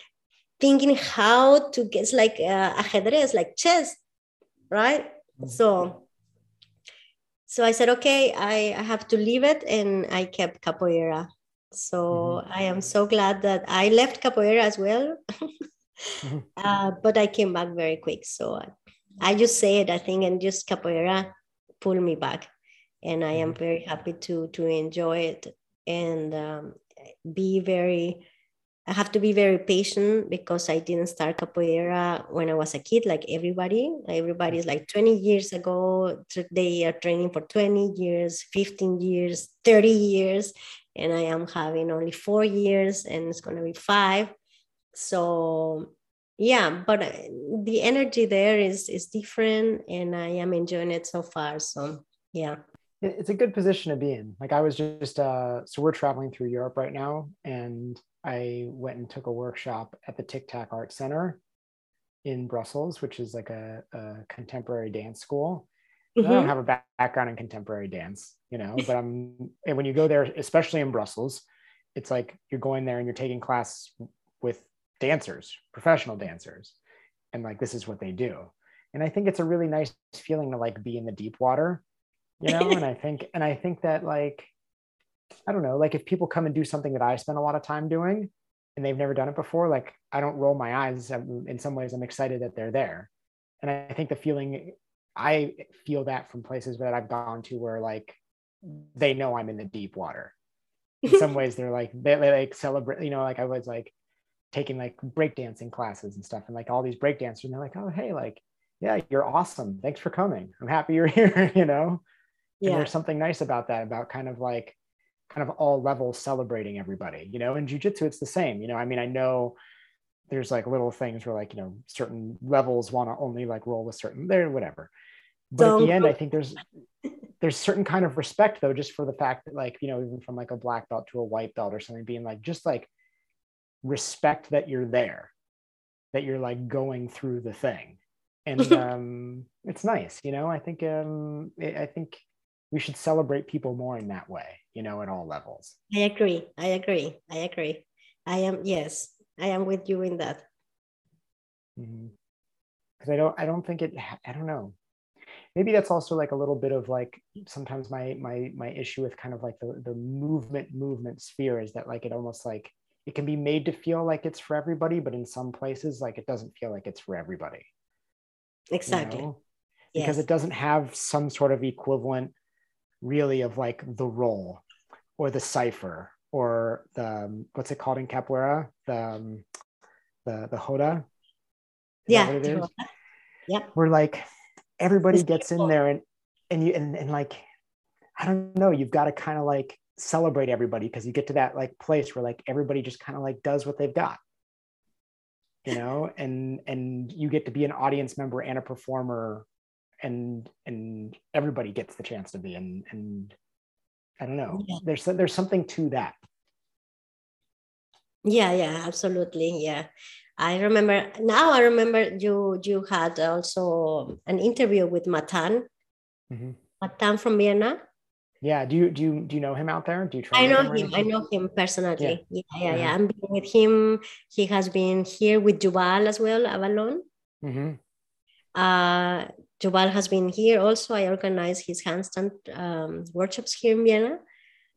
thinking how to get like uh, ajedrez like chess right so so I said, okay, I, I have to leave it. And I kept capoeira. So mm-hmm. I am so glad that I left capoeira as well. mm-hmm. uh, but I came back very quick. So I, I just said, I think, and just capoeira pulled me back. And I am mm-hmm. very happy to to enjoy it and um, be very I have to be very patient because I didn't start capoeira when I was a kid, like everybody. Everybody is like 20 years ago. They are training for 20 years, 15 years, 30 years. And I am having only four years and it's going to be five. So, yeah, but the energy there is, is different and I am enjoying it so far. So, yeah it's a good position to be in. Like I was just uh so we're traveling through Europe right now and I went and took a workshop at the Tic Tac Art Center in Brussels, which is like a, a contemporary dance school. Mm-hmm. I don't mm-hmm. have a background in contemporary dance, you know, but I'm, and when you go there, especially in Brussels, it's like you're going there and you're taking class with dancers, professional dancers. And like, this is what they do. And I think it's a really nice feeling to like be in the deep water, you know, and I think, and I think that like, I don't know, like if people come and do something that I spend a lot of time doing and they've never done it before, like I don't roll my eyes. In some ways, I'm excited that they're there. And I think the feeling, I feel that from places that I've gone to where like they know I'm in the deep water. In some ways, they're like, they, they like celebrate, you know, like I was like taking like breakdancing classes and stuff and like all these breakdancers and they're like, oh, hey, like, yeah, you're awesome. Thanks for coming. I'm happy you're here, you know? Yeah. And there's something nice about that, about kind of like kind of all levels celebrating everybody you know in jiu-jitsu it's the same you know i mean i know there's like little things where like you know certain levels want to only like roll with certain there whatever but Don't. at the end i think there's there's certain kind of respect though just for the fact that like you know even from like a black belt to a white belt or something being like just like respect that you're there that you're like going through the thing and um it's nice you know i think um i think we should celebrate people more in that way you know at all levels. I agree. I agree. I agree. I am yes i am with you in that. Because mm-hmm. i don't i don't think it i don't know. Maybe that's also like a little bit of like sometimes my my my issue with kind of like the the movement movement sphere is that like it almost like it can be made to feel like it's for everybody but in some places like it doesn't feel like it's for everybody. Exactly. you know? because yes. it doesn't have some sort of equivalent really of like the roll or the cipher or the um, what's it called in capoeira? The um, the the roda? Is yeah yeah where like everybody it's gets in there and and you and, and like i don't know you've got to kind of like celebrate everybody because you get to that like place where like everybody just kind of like does what they've got. You know? And and you get to be an audience member and a performer and and everybody gets the chance to be and and i don't know yeah. there's there's something to that yeah yeah absolutely yeah i remember now i remember you you had also an interview with matan mm-hmm. Matan from Vienna. Yeah. Do you do you do you know him out there? Do you train? I know him. I know him personally. Yeah, yeah, yeah. yeah. I'm with him. He has been here with Yuval as well, Ayalon. Mm-hmm. Uh, Yuval has been here also. I organize his handstand um, workshops here in Vienna.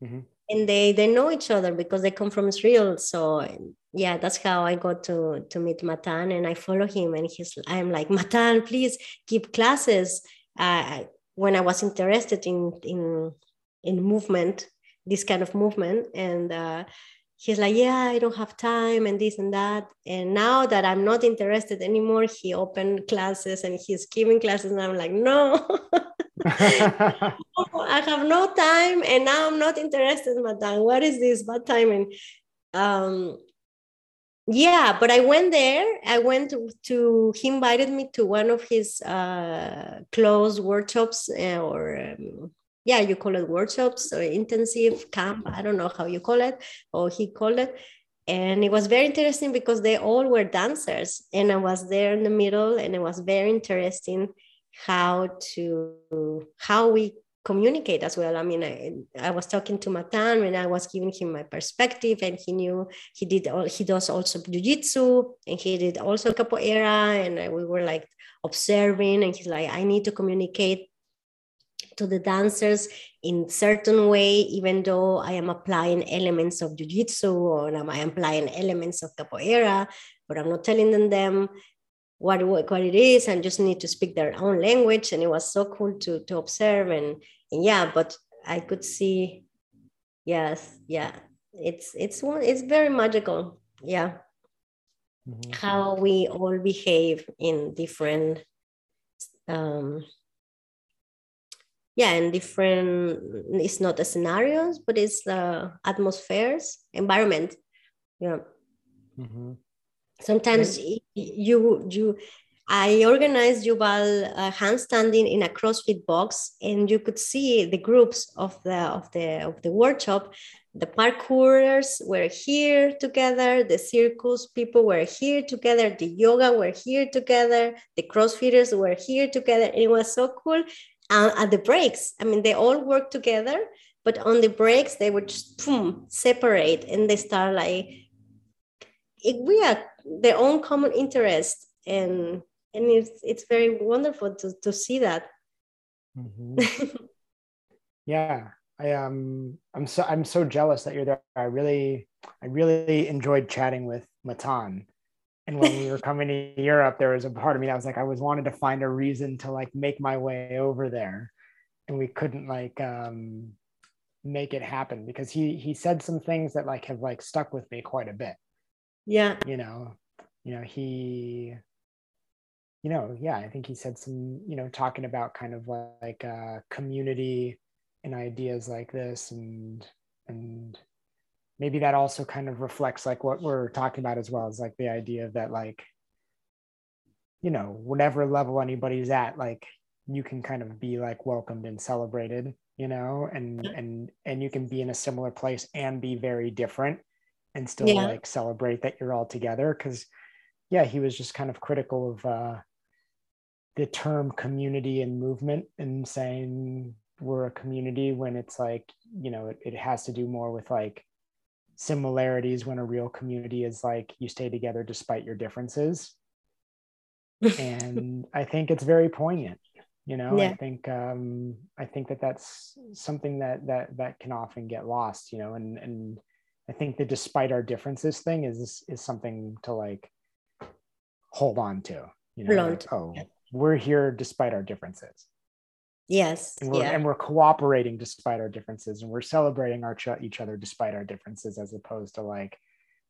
Mm-hmm. And they, they know each other because they come from Israel. So yeah, that's how I got to, to meet Matan and I follow him and he's I'm like, Matan, please give classes. Uh, when I was interested in in in movement, this kind of movement. And uh, he's like, yeah, I don't have time and this and that. And now that I'm not interested anymore, he opened classes and he's giving classes. And I'm like, no, I have no time. And now I'm not interested, Matan. What is this bad timing? Um, yeah, but I went there. I went to, to, he invited me to one of his uh, closed workshops uh, or um, yeah, you call it workshops or intensive camp. I don't know how you call it, or he called it. And it was very interesting because they all were dancers. And I was there in the middle, and it was very interesting how to how we communicate as well. I mean, I, I was talking to Matan and I was giving him my perspective, and he knew he did all, he does also jujitsu and he did also capoeira, and we were like observing, and he's like, I need to communicate to the dancers in certain way, even though I am applying elements of jiu-jitsu or I'm applying elements of capoeira, but I'm not telling them, them what, what, what it is and just need to speak their own language. And it was so cool to, to observe and, and yeah, but I could see, yes, yeah, it's, it's one, it's very magical. Yeah. Mm-hmm. How we all behave in different um, yeah and different it's not the scenarios but it's the atmospheres environment yeah mm-hmm. sometimes you you I organized Yuval uh, handstanding in a CrossFit box, and you could see the groups of the of the of the workshop. The parkourers were here together. The circus people were here together. The yoga were here together. The CrossFitters were here together. And it was so cool uh, at the breaks. I mean they all work together but on the breaks they would just boom, separate and they start like we are their own common interest and and it's it's very wonderful to to see that. Mm-hmm. yeah i um i'm so i'm so jealous that you're there. I really i really enjoyed chatting with matan and when we were coming to Europe, there was a part of me that was like, I was wanted to find a reason to like make my way over there. And we couldn't like um make it happen because he he said some things that like have like stuck with me quite a bit. Yeah. You know, you know, he you know, yeah, I think he said some, you know, talking about kind of like uh community and ideas like this and and maybe that also kind of reflects like what we're talking about as well as like the idea that like you know whatever level anybody's at like you can kind of be like welcomed and celebrated you know and and and you can be in a similar place and be very different and still yeah. like celebrate that you're all together because yeah he was just kind of critical of uh the term community and movement and saying we're a community when it's like you know it, it has to do more with like similarities when a real community is like you stay together despite your differences. And i think it's very poignant you know? Yeah. i think um i think that that's something that that that can often get lost you know? And and i think that despite our differences thing is is something to like hold on to you know? Like, oh we're here despite our differences Yes. And we're, yeah. and we're cooperating despite our differences and we're celebrating our ch- each other despite our differences as opposed to like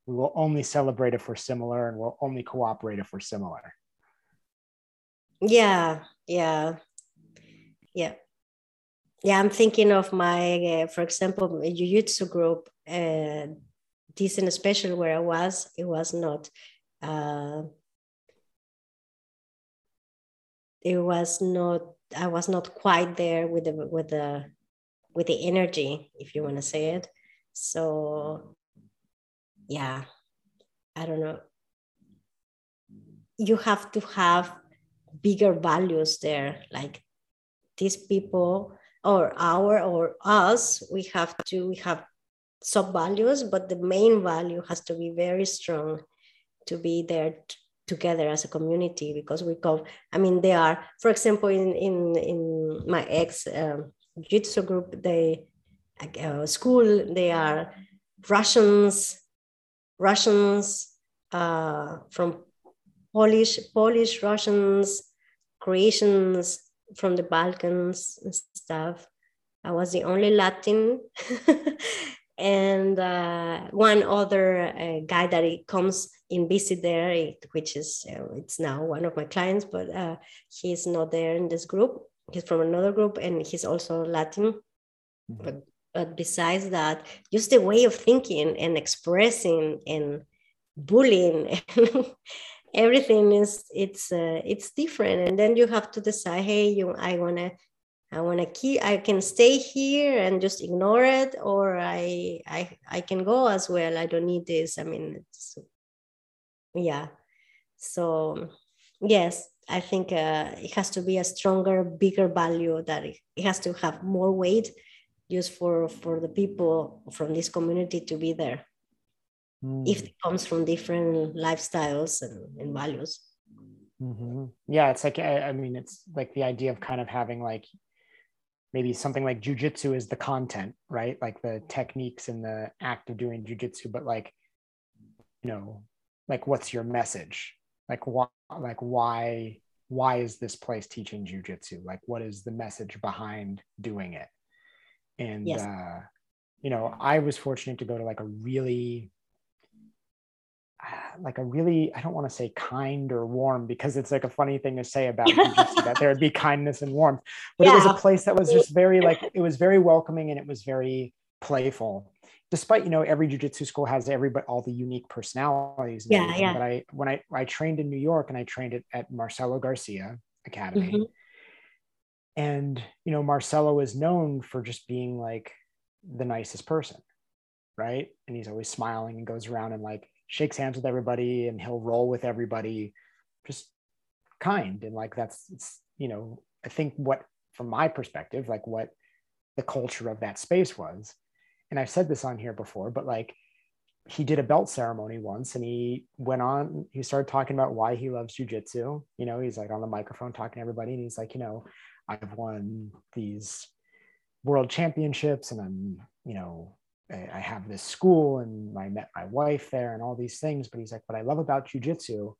we will only celebrate if we're similar and we'll only cooperate if we're similar. Yeah. Yeah. Yeah. Yeah, I'm thinking of my, uh, for example, jiu-jitsu group. Uh, this in special where I was, it was not. Uh, it was not I was not quite there with the with the with the energy, if you want to say it. So yeah, I don't know. You have to have bigger values there. Like these people or our or us we have to we have sub values but the main value has to be very strong to be there together as a community because we come i mean they are for example in in in my ex um, jiu-jitsu group they uh, school they are russians russians uh, from polish polish russians croatians from the balkans and stuff. I was the only latin. And uh, one other uh, guy that comes in visit there, which is uh, it's now one of my clients, but uh, he's not there in this group. He's from another group, and he's also Latin. Mm-hmm. But but besides that, just the way of thinking and expressing and bullying. And everything is it's uh, it's different and then you have to decide hey you i want to I want to keep, I can stay here and just ignore it, or I, I, I can go as well. I don't need this. I mean, it's, yeah. So, yes, I think uh, it has to be a stronger, bigger value that it, it has to have more weight just for, for the people from this community to be there. Mm. If it comes from different lifestyles and, and values. Mm-hmm. Yeah, it's like I, I mean, it's like the idea of kind of having like maybe something like jujitsu is the content, right? Like the techniques and the act of doing jujitsu, but like, you know, like what's your message? Like why, like why, why is this place teaching jujitsu? Like what is the message behind doing it? And, yes. uh, you know, I was fortunate to go to like a really like a really i don't want to say kind or warm because it's like a funny thing to say about jujitsu that there would be kindness and warmth but yeah. it was a place that was just very like it was very welcoming and it was very playful despite you know every jiu-jitsu school has every but all the unique personalities yeah, yeah. but i when i i trained in new york and i trained at, at marcelo garcia academy mm-hmm. and you know marcelo is known for just being like the nicest person right and he's always smiling and goes around and like shakes hands with everybody and he'll roll with everybody just kind and like that's it's you know i think what from my perspective like what the culture of that space was and i've said this on here before but like he did a belt ceremony once and he went on he started talking about why he loves jujitsu you know he's like on the microphone talking to everybody and he's like you know i've won these world championships and i'm you know I have this school and I met my wife there and all these things. But he's like, what I love about jujitsu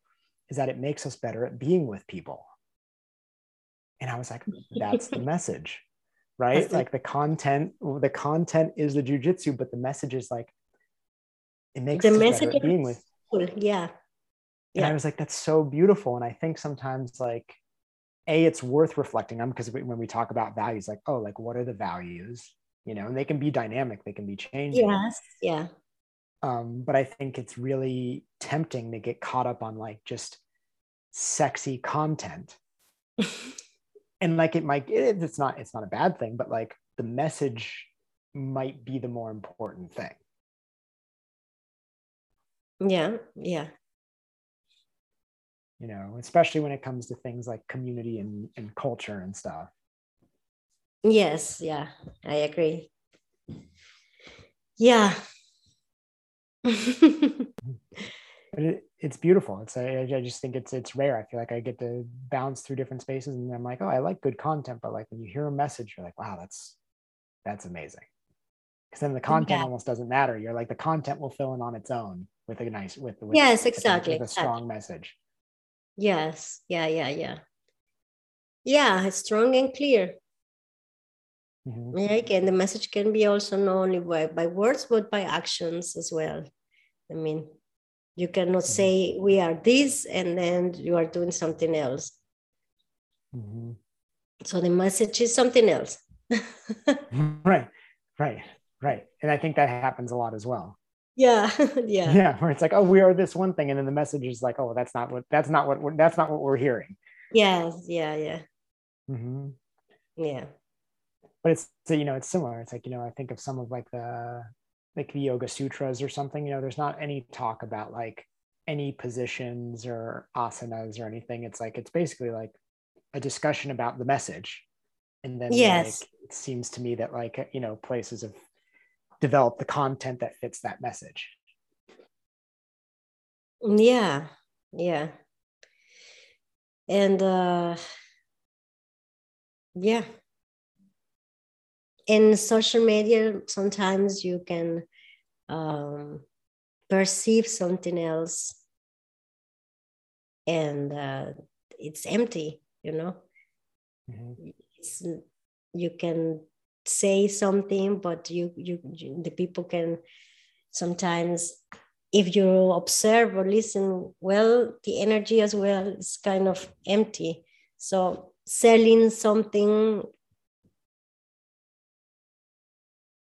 is that it makes us better at being with people. And I was like, that's the message, right? like the content, the content is the jujitsu, but the message is like, it makes the better being with. Cool. Yeah. And yeah. I was like, that's so beautiful. And I think sometimes like, a, it's worth reflecting on because when we talk about values, like, oh, like what are the values? you know, and they can be dynamic, they can be changing. Yes. Yeah. Um, but I think it's really tempting to get caught up on like just sexy content. and like it might it, it's not it's not a bad thing, but like the message might be the more important thing. Yeah, yeah. You know, especially when it comes to things like community and, and culture and stuff. Yes, yeah, I agree. Yeah. it, it's beautiful. It's I, I just think it's it's rare. I feel like I get to bounce through different spaces, and I'm like, oh, I like good content, but like when you hear a message, you're like, wow, that's that's amazing. Because then the content yeah. almost doesn't matter. You're like the content will fill in on its own with a nice with, with yes, exactly, with a strong message. Yes, yeah, yeah, yeah, yeah. It's strong and clear. Mm-hmm. Yeah, and the message can be also not only by, by words but by actions as well. I mean, you cannot mm-hmm. say we are this and then you are doing something else. Mm-hmm. So the message is something else. right, right, right. And I think that happens a lot as well. Yeah, yeah, yeah. Where it's like, oh, we are this one thing, and then the message is like, oh, that's not what that's not what that's not what we're hearing. Yes, yeah, yeah, mm-hmm. yeah but it's so, you know it's similar it's like you know i think of some of like the like the yoga sutras or something you know there's not any talk about like any positions or asanas or anything. It's like it's basically like a discussion about the message. And then yes. like, it seems to me that like you know places have developed the content that fits that message. Yeah. Yeah. And uh yeah in social media sometimes you can um, perceive something else and uh, it's empty you know mm-hmm. you can say something but you, you you the people can sometimes if you observe or listen well the energy as well is kind of empty so selling something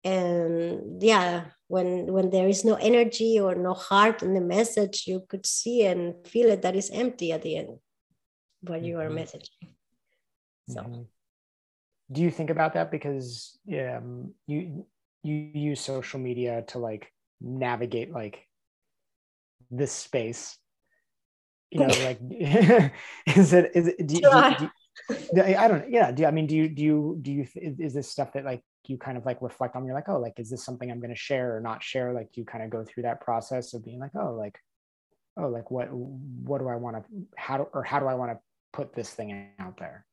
and yeah when when there is no energy or no heart in the message you could see and feel it that is empty at the end what you are mm-hmm. messaging so mm-hmm. do you think about that because um, you you use social media to like navigate like this space you know like is it is it do, do, do, I don't yeah do I mean do you do you do you is this stuff that like you kind of like reflect on you're like oh like is this something I'm going to share or not share? Like you kind of go through that process of being like oh like oh like what what do I want to how do or how do I want to put this thing out there?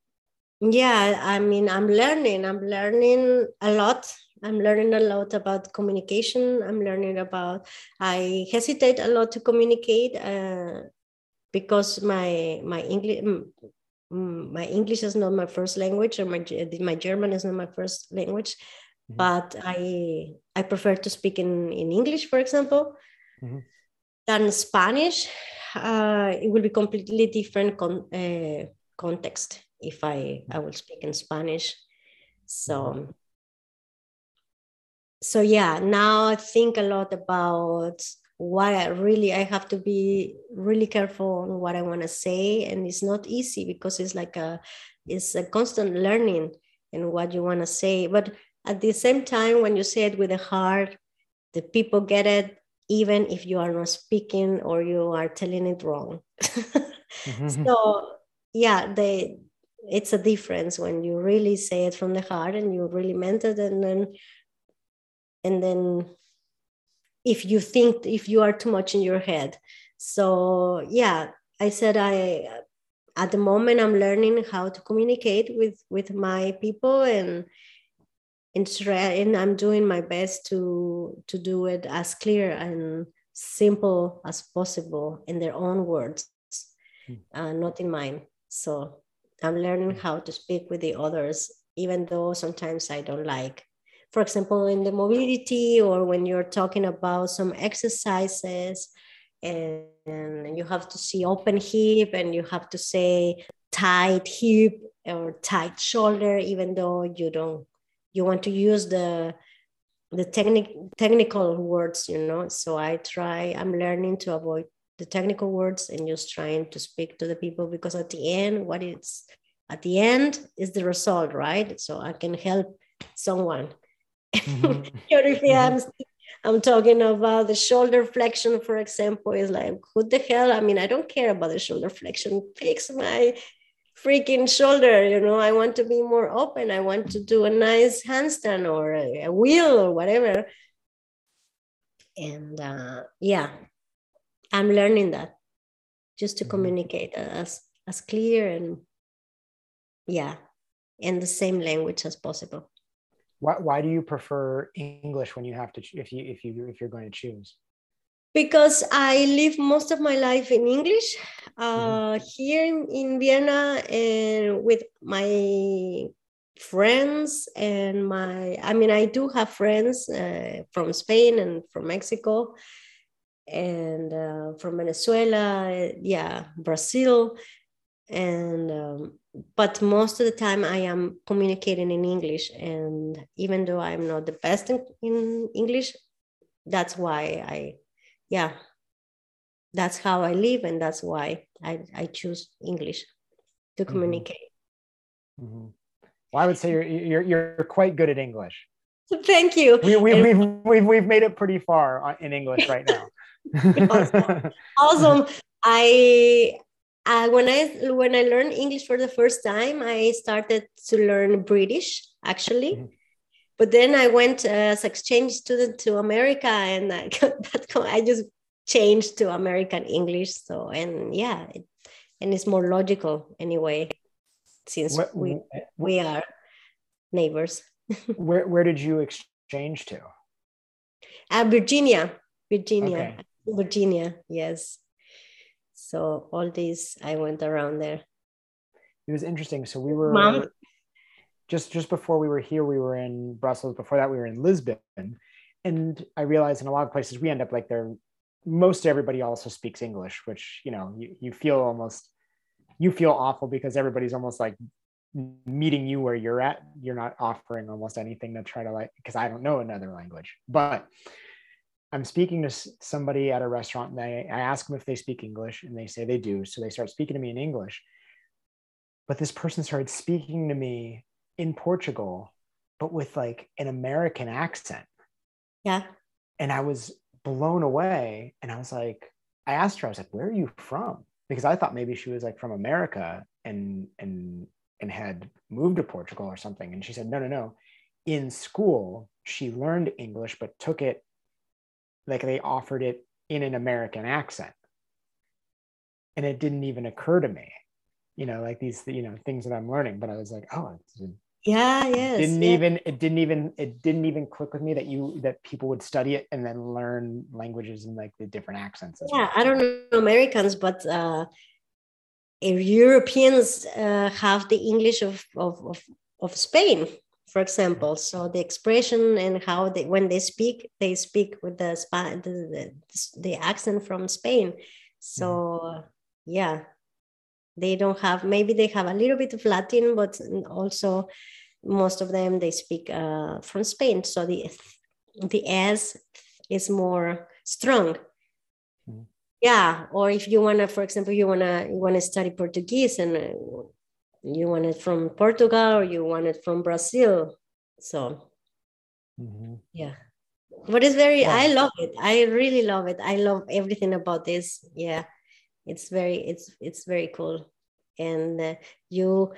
Yeah I mean I'm learning I'm learning a lot. I'm learning a lot about communication. I'm learning about I hesitate a lot to communicate uh, because my my English my English is not my first language, or my my German is not my first language, mm-hmm. but I I prefer to speak in in English, for example, mm-hmm. than Spanish. Uh, it will be completely different con- uh, context if I I will speak in Spanish. So. Mm-hmm. So yeah, now I think a lot about what I really I have to be really careful on what I want to say, and it's not easy because it's like a it's a constant learning and what you want to say. But at the same time, when you say it with the heart, the people get it, even if you are not speaking or you are telling it wrong. mm-hmm. So yeah, they it's a difference when you really say it from the heart and you really meant it, and then and then if you think if you are too much in your head so yeah i said i at the moment i'm learning how to communicate with with my people and and i'm doing my best to to do it as clear and simple as possible in their own words hmm. uh, not in mine so i'm learning hmm. how to speak with the others even though sometimes i don't like for example, in the mobility or when you're talking about some exercises and, and you have to see open hip and you have to say tight hip or tight shoulder, even though you don't, you want to use the the technic, technical words, you know. So I try, I'm learning to avoid the technical words and just trying to speak to the people because at the end, what is at the end is the result, right? So I can help someone Mm-hmm. if mm-hmm. I'm, I'm talking about the shoulder flexion, for example, is like, who the hell? I mean, I don't care about the shoulder flexion. Fix my freaking shoulder. You know, I want to be more open. I want to do a nice handstand or a, a wheel or whatever. And uh, yeah, I'm learning that just to mm-hmm. communicate as as clear and yeah, in the same language as possible. Why, why do you prefer English when you have to if you if you if you're going to choose? Because I live most of my life in English uh, mm-hmm. here in, in Vienna and with my friends and my I mean I do have friends uh, from Spain and from Mexico and uh, from Venezuela, yeah, Brazil, and um, but most of the time I am communicating in English. And even though I'm not the best in, in English, that's why I, yeah, that's how I live. And that's why I, I choose English to mm-hmm. communicate. Mm-hmm. Well, I would say you're, you're, you're quite good at English. Thank you. We, we, we've, we've, we've made it pretty far in English right now. awesome. awesome. I uh, when I when I learned English for the first time, I started to learn British actually. Mm-hmm. But then I went as exchange student to America, and I, that I just changed to American English. So and yeah, it, and it's more logical anyway, since what, we we are neighbors. where where did you exchange to? Uh, Virginia, Virginia, okay. Virginia. Yes. So all these, I went around there. It was interesting. So we were Mom. just just before we were here, we were in Brussels. Before that, we were in Lisbon, and I realized in a lot of places we end up like there. Most everybody also speaks English, which you know you, you feel almost you feel awful because everybody's almost like meeting you where you're at. You're not offering almost anything to try to like because I don't know another language, but I'm speaking to somebody at a restaurant and I, I ask them if they speak English and they say they do. So they start speaking to me in English. But this person started speaking to me in Portugal, but with like an American accent. Yeah. And I was blown away. And I was like, I asked her, I was like, where are you from? Because I thought maybe she was like from America and and and had moved to Portugal or something. And she said, no, no, no. In school, she learned English, but took it like they offered it in an American accent. And it didn't even occur to me, you know, like these, you know, things that I'm learning. But I was like, oh, yeah, yes. Didn't yeah. even it didn't even it didn't even click with me that you that people would study it and then learn languages and like the different accents. Yeah, well. I don't know Americans, but uh, Europeans uh, have the English of, of, of, of Spain for example so the expression and how they when they speak they speak with the the, the, accent from spain so mm-hmm. yeah they don't have maybe they have a little bit of latin but also most of them they speak uh, from spain so the the s is more strong mm-hmm. yeah or if you want to for example you want to you want to study portuguese and uh, you want it from Portugal or you want it from Brazil. So, mm-hmm. yeah. But it's very. I love it. I really love it. I love everything about this. Yeah. It's very, it's, it's very cool. And uh, you,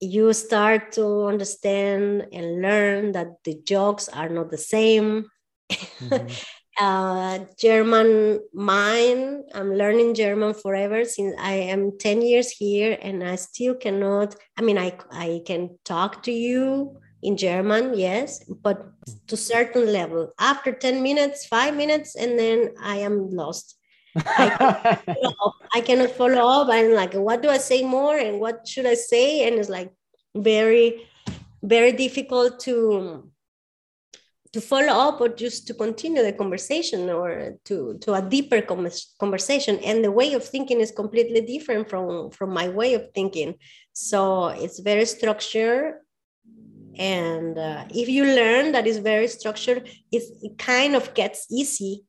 you start to understand and learn that the jokes are not the same. Mm-hmm. uh, German mind. I'm learning German forever since I am 10 years here and I still cannot, I mean, I, I can talk to you in German, yes, but to certain level. After 10 minutes, five minutes, and then I am lost. I, I cannot follow up. I'm like, what do I say more and what should I say? And it's like very, very difficult to to follow up or just to continue the conversation or to, to a deeper conversation. And the way of thinking is completely different from from my way of thinking. So it's very structured. And uh, if you learn that is very structured it kind of gets easy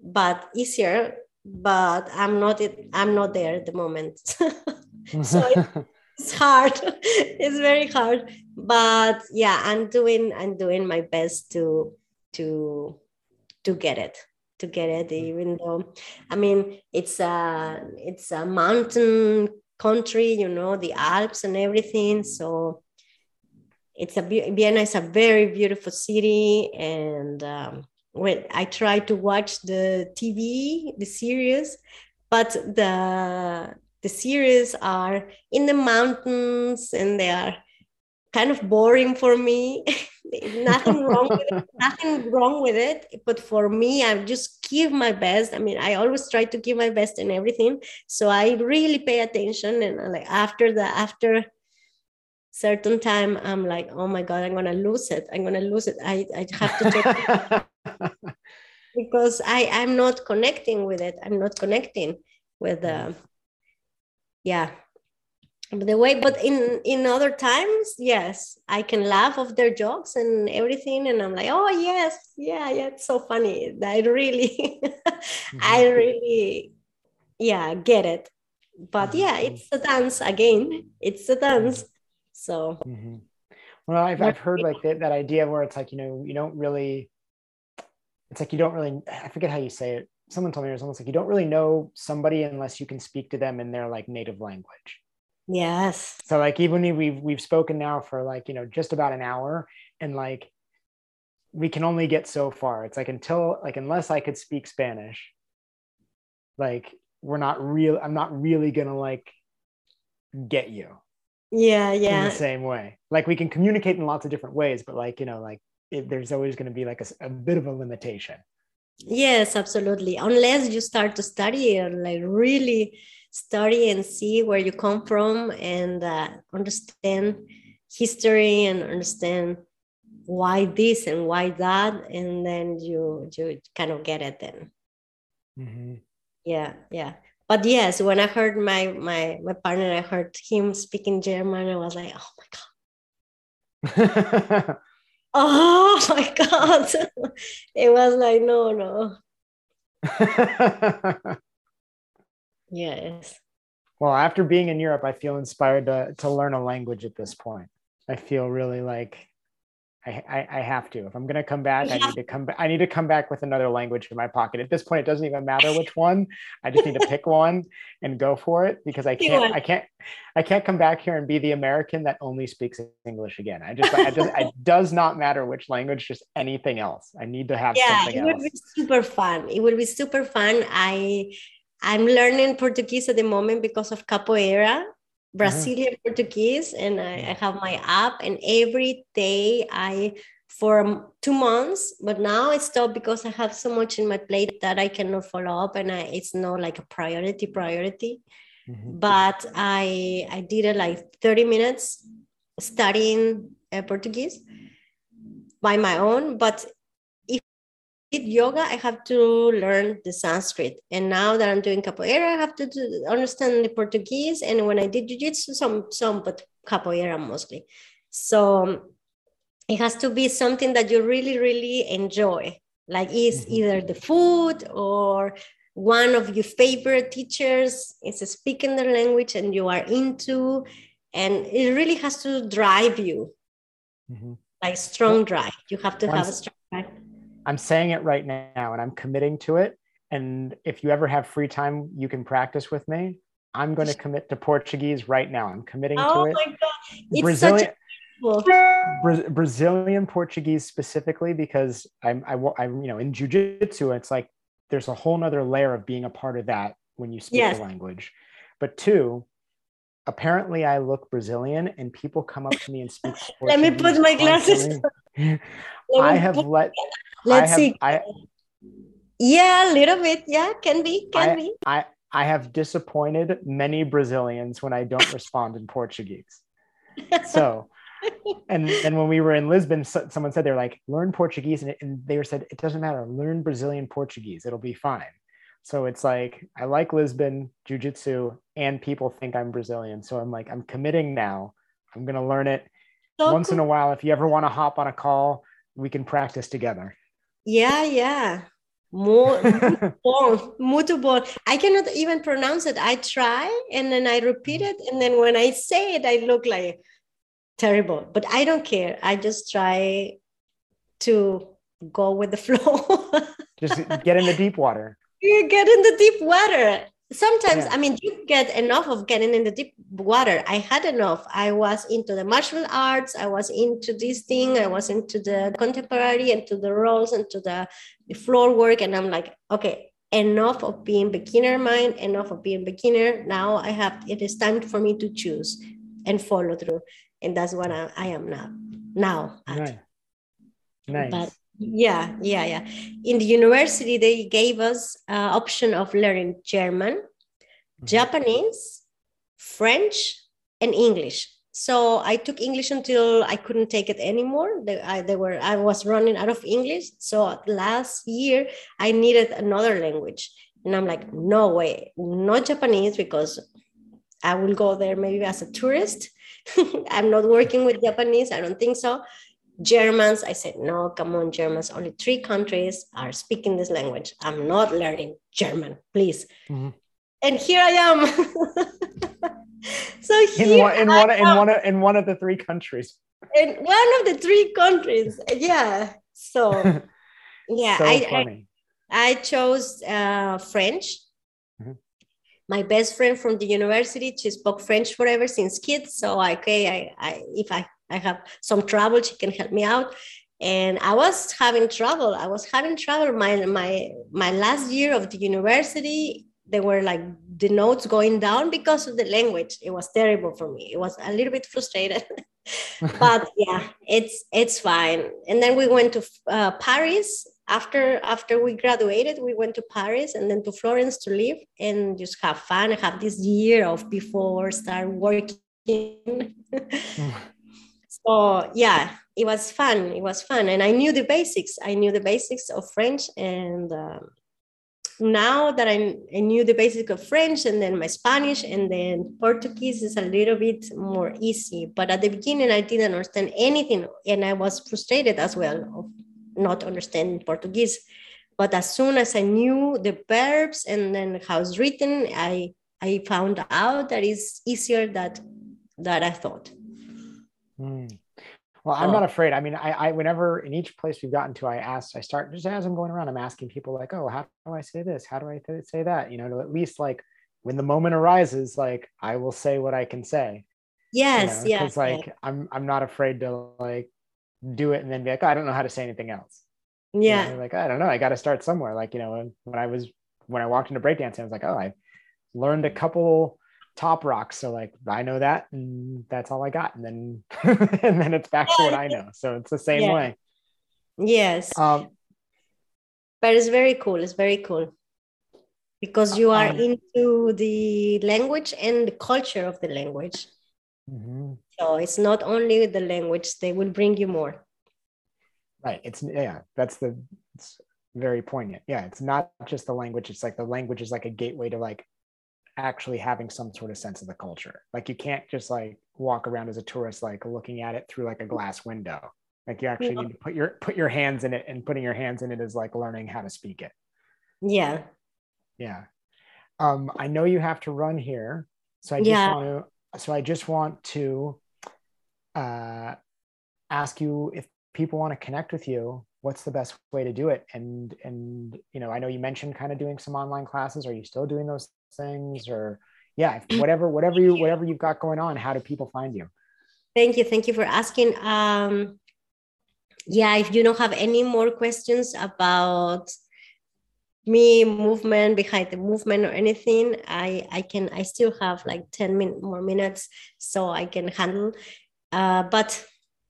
but easier but i'm not it i'm not there at the moment. So it's hard. It's very hard. But yeah i'm doing i'm doing my best to to to get it to get it even though i mean it's a it's a mountain country you know the alps and everything. So it's a vienna is a very beautiful city. And um, when i try to watch the tv the series but the the series are in the mountains and they are kind of boring for me. nothing wrong with it, nothing wrong with it. But for me, I just give my best. I mean, I always try to give my best in everything. So I really pay attention. And uh, like after the after certain time, I'm like, oh my God, I'm gonna lose it. I'm gonna lose it. I, I have to check because I, I'm not connecting with it. I'm not connecting with the yeah the way but in in other times yes i can laugh of their jokes and everything and i'm like oh yes yeah yeah it's so funny i really mm-hmm. i really yeah get it but mm-hmm. yeah it's a dance again it's a dance so mm-hmm. well I've, I've heard like that, that idea where it's like you know you don't really it's like you don't really i forget how you say it someone told me it was almost like you don't really know somebody unless you can speak to them in their like native language. Yes. So like even we've we've spoken now for like you know just about an hour, and like we can only get so far. It's like until like unless I could speak Spanish, like we're not real. I'm not really gonna like get you Yeah, in yeah. the same way. Like we can communicate in lots of different ways, but like you know like it, there's always going to be like a bit of a limitation. Yes, absolutely. Unless you start to study and like really study and see where you come from and uh, understand history and understand why this and why that, and then you you kind of get it then. Yeah, yeah. But yes, when I heard my my my partner, I heard him speaking German, I was like, oh my god. Oh my god. it was like, no, no. Yes. well, after being in Europe, I feel inspired to to learn a language at this point. I feel really like I, I, I have to. If I'm gonna come back, I need to come back. I need to come back with another language in my pocket. At this point, it doesn't even matter which one. I just need to pick one and go for it because I can't. I can't I can't come back here and be the American that only speaks English again. I just I just it does not matter which language, just anything else. I need to have Yeah, something it would else. be super fun. It would be super fun. I I'm learning Portuguese at the moment because of capoeira, Brazilian Portuguese, and I, I have my app. And every day I for two months, but now I stopped because I have so much in my plate that I cannot follow up, and I, it's not like a priority priority. Mhm. but I I did it like 30 minutes studying uh, Portuguese by my own. But did yoga, I have to learn the Sanskrit. And now that I'm doing capoeira, I have to do, understand the Portuguese. And when I did jiu-jitsu, some some, but capoeira mostly. So it has to be something that you really really enjoy. Like is Mhm. either the food or one of your favorite teachers is speaking the language and you are into and it really has to drive you Mhm. like strong drive you have to have a strong drive I'm saying it right now and I'm committing to it. And if you ever have free time, you can practice with me. I'm going to commit to Portuguese right now. I'm committing oh to it. Oh my god it's Brazilian, such a. Bra- Brazilian Portuguese specifically because I'm, I, wa- I'm, you know, in jujitsu, it's like there's a whole nother layer of being a part of that when you speak Yes. the language. But two, apparently I look Brazilian and people come up to me and speak Let me put my glasses constantly. Let me I have let, let's have, see I, yeah a little bit yeah can be can I- be I, I have disappointed many Brazilians when I don't respond in Portuguese. So, and then when we were in Lisbon, so, someone said they're like, learn Portuguese. And, it, and they were said, it doesn't matter, learn Brazilian Portuguese, it'll be fine. So it's like, I like Lisbon, jujitsu, and people think I'm Brazilian. So I'm like, I'm committing now. I'm going to learn it So once in a while. If you ever want to hop on a call, we can practice together. yeah yeah more bom, muito bom. I cannot even pronounce it. I try and then I repeat it. And then when I say it, I look like terrible, but I don't care. I just try to go with the flow. Just get in the deep water. you get in the deep water. Sometimes, Yeah. I mean, you get enough of getting in the deep water. I had enough. I was into the martial arts. I was into this thing. I was into the contemporary and to the roles and to the, floor work. And I'm like, okay, enough of being beginner mind, enough of being beginner. Now I have, it is time for me to choose and follow through. And that's what I, I am now. Now. at. Nice. Nice. But yeah, yeah, yeah. In the university, they gave us uh, option of learning German, Mhm. Japanese, French, and English. So I took English until I couldn't take it anymore. They, I, they were I was running out of English. So last year I needed another language, and I'm like, no way, not Japanese because I will go there maybe as a tourist. I'm not working with Japanese. I don't think so. Germans, I said, no, come on, Germans. Only three countries are speaking this language. I'm not learning German, please. Mhm. And here I am. so in here one in I one in one of, in one of the three countries. in one of the three countries. Yeah. So yeah, so I, I. I chose uh, French. Mm-hmm. My best friend from the university, she spoke French forever since kids. So okay, I, I if I, I have some trouble, she can help me out. And I was having trouble. I was having trouble. My my my last year of the university, they were like the notes going down because of the language. It was terrible for me. It was a little bit frustrated. but yeah, it's it's fine. And then we went to uh, Paris after after we graduated. We went to Paris and then to Florence to live and just have fun. Have this year of before start working. so yeah, it was fun. It was fun, and I knew the basics. I knew the basics of French and. Um, now that I, I knew the basic of French and then my Spanish and then Portuguese is a little bit more easy. But at the beginning, I didn't understand anything and I was frustrated as well of not understanding Portuguese. But as soon as I knew the verbs and then how it's written, I I found out that it's easier that that I thought. Mm. Well, I'm not afraid. I mean, I, I, whenever in each place we've gotten to, I ask, I start just as I'm going around, I'm asking people like, oh, how do I say this? How do I th- say that? You know, to at least like when the moment arises, like I will say what I can say. Yes, you know? yes. like I'm, I'm not afraid to like do it and then be like, oh, I don't know how to say anything else. Yeah. You know, like I don't know, I got to start somewhere. Like you know, when, when I was when I walked into breakdancing, I was like, oh, I learned a couple top rocks. So like I know that and that's all I got. And then and then it's back to what I know. So it's the same yeah. way. Yes. Um but it's very cool. It's very cool. Because you are um, into the language and the culture of the language. Mm-hmm. So it's not only the language, they will bring you more. Right. It's yeah, that's the it's very poignant. Yeah, it's not just the language, it's like the language is like a gateway to like actually having some sort of sense of the culture. Like you can't just like walk around as a tourist, like looking at it through like a glass window. Like you actually yeah. need to put your put your hands in it, and putting your hands in it is like learning how to speak it. Yeah. Yeah. Um, I know you have to run here, so I just yeah. want to. So I just want to uh, ask you if people want to connect with you what's the best way to do it? And and you know i know you mentioned kind of doing some online classes. Are you still doing those things? Or yeah whatever whatever you whatever you've got going on how do people find you? Thank you. Thank you for asking. Um yeah if you don't have any more questions about me movement behind the movement or anything i i can i still have like 10 min- more minutes so i can handle. Uh, but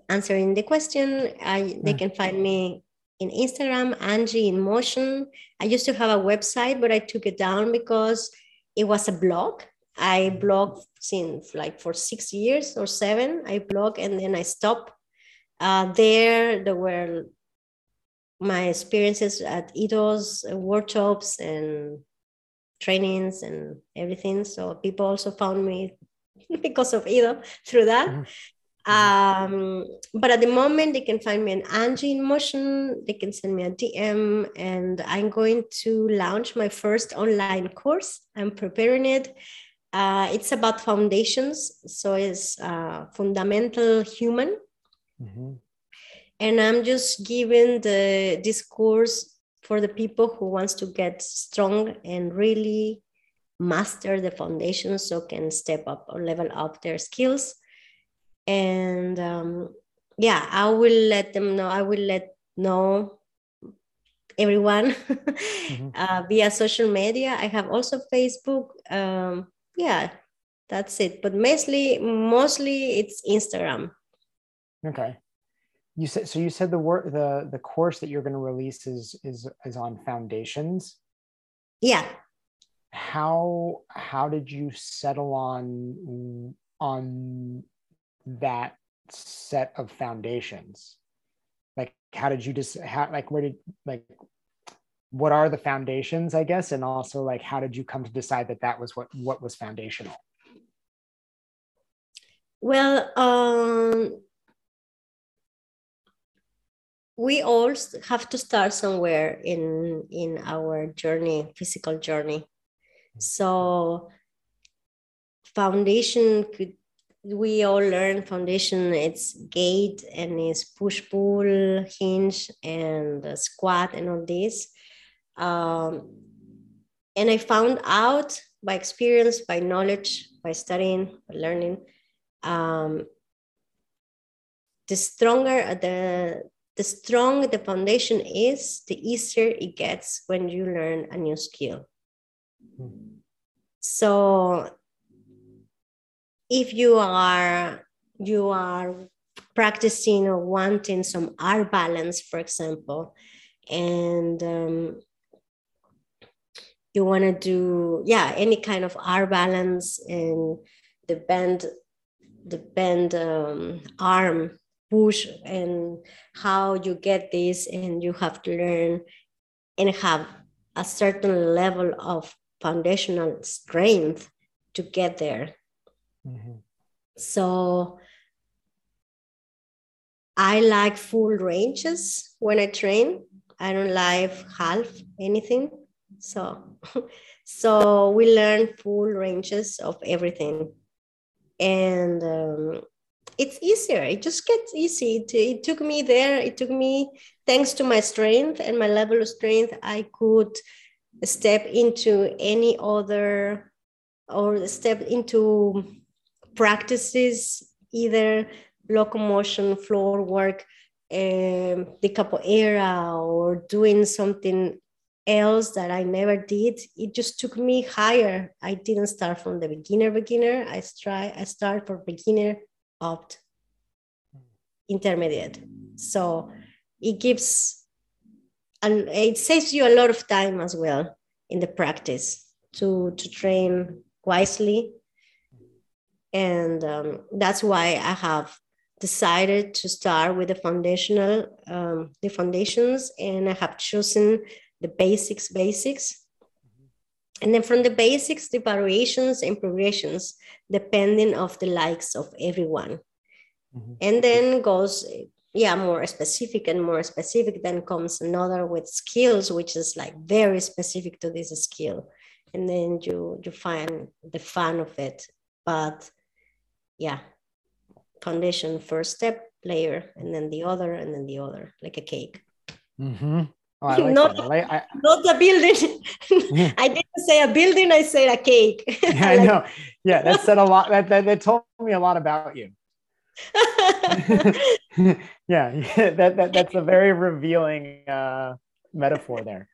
answering the question I, they can find me in Instagram, Angie in Motion. I used to have a website, but I took it down because it was a blog. I blog since like for six years or seven. I blog and then I stopped. Uh, there, there were my experiences at Ido's workshops and trainings and everything. So people also found me because of Ido through that. Mm-hmm. Um, but at the moment, they can find me on Angie in Motion. They can send me a DM, and I'm going to launch my first online course. I'm preparing it. Uh, it's about foundations, so it's uh, fundamental human. Mm-hmm. And I'm just giving the this course for the people who wants to get strong and really master the foundations, so can step up or level up their skills and um, yeah i will let them know i will let know everyone mm-hmm. uh, via social media. I have also facebook um, yeah that's it. But mostly mostly it's instagram. Okay. You said so you said the work the the course that you're going to release is is is on foundations? Yeah. How how did you settle on on that set of foundations? Like how did you just how like where did like what are the foundations i guess? And also like how did you come to decide that that was what what was foundational? Well um we all have to start somewhere in in our journey physical journey. So foundation could we all learn foundation it's gait and it's push pull hinge and squat and all this Um, and I found out by experience, by knowledge, by studying, by learning, um, the stronger the the stronger the foundation is, the easier it gets when you learn a new skill. Mm-hmm. So if you are you are practicing or wanting some arm balance, for example, and um, you want to do yeah any kind of arm balance and the bend the bend um, arm push and how you get this and you have to learn and have a certain level of foundational strength to get there mm-hmm. so i like full ranges when i train. I don't like half anything. So so we learn full ranges of everything. And um, it's easier. It just gets easy. It, it took me there. It took me thanks to my strength and my level of strength i could step into any other or step into practices either locomotion floor work um, the capoeira or doing something else that I never did. It just took me higher. I didn't start from the beginner beginner. I try I start for beginner opt intermediate. So it gives and it saves you a lot of time as well in the practice to to train wisely and um, that's why i have decided to start with the foundational um, the foundations and i have chosen the basics basics. And then from the basics the variations and progressions depending of the likes of everyone. Mm-hmm. and then goes yeah more specific and more specific then comes another with skills which is like very specific to this skill. And then you you find the fun of it. But yeah foundation first step layer and then the other and then the other like a cake mm-hmm. Oh, I like not. I, I, not a building. I didn't say a building, I said a cake. Yeah, I know. Yeah, that said a lot. That, that, that told me a lot about you. yeah, yeah, that, that that's a very revealing uh, metaphor there.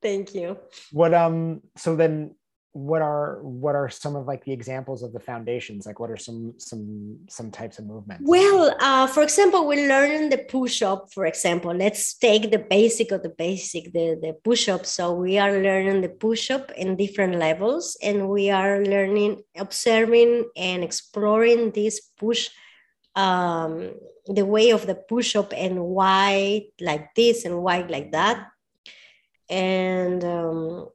Thank you. What um so then what are what are some of like the examples of the foundations? Like what are some some some types of movements? Well uh, for example we learn the push-up for example. Let's take the basic of the basic the, the push-up. So we are learning the push-up in different levels and we are learning observing and exploring this push um, the way of the push-up and why like this and why like that. And um,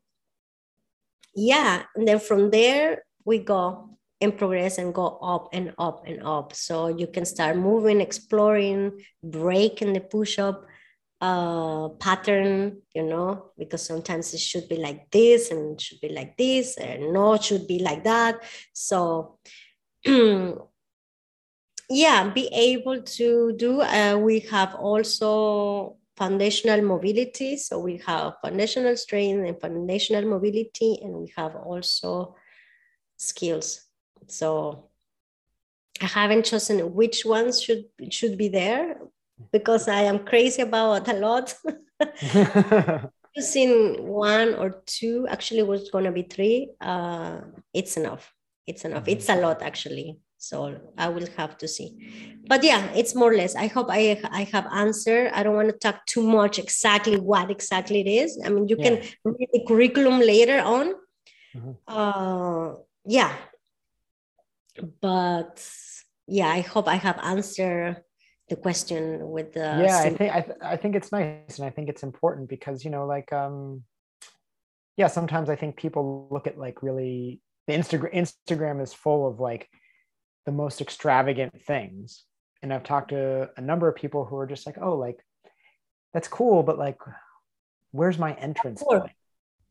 yeah and then from there we go and progress and go up and up and up. So you can start moving exploring breaking the push-up uh, pattern you know because sometimes it should be like this and should be like this and no should be like that. So yeah be able to do uh, we have also foundational mobility. So we have foundational strength and foundational mobility, and we have also skills. So I haven't chosen which ones should should be there because I am crazy about a lot. Using one or two, actually, was going to be three. Uh, it's enough. It's enough. It's a lot, actually so i will have to see. But yeah it's more or less i hope i i have answered. I don't want to talk too much exactly what exactly it is. I mean you yeah. can read the curriculum later on. Mm-hmm. uh yeah. But yeah i hope i have answered the question with the yeah i think I, th- I think it's nice and i think it's important because you know like um yeah sometimes i think people look at like really the instagram instagram is full of like the most extravagant things. And I've talked to a number of people who are just like, oh, like that's cool, but like, where's my entrance point?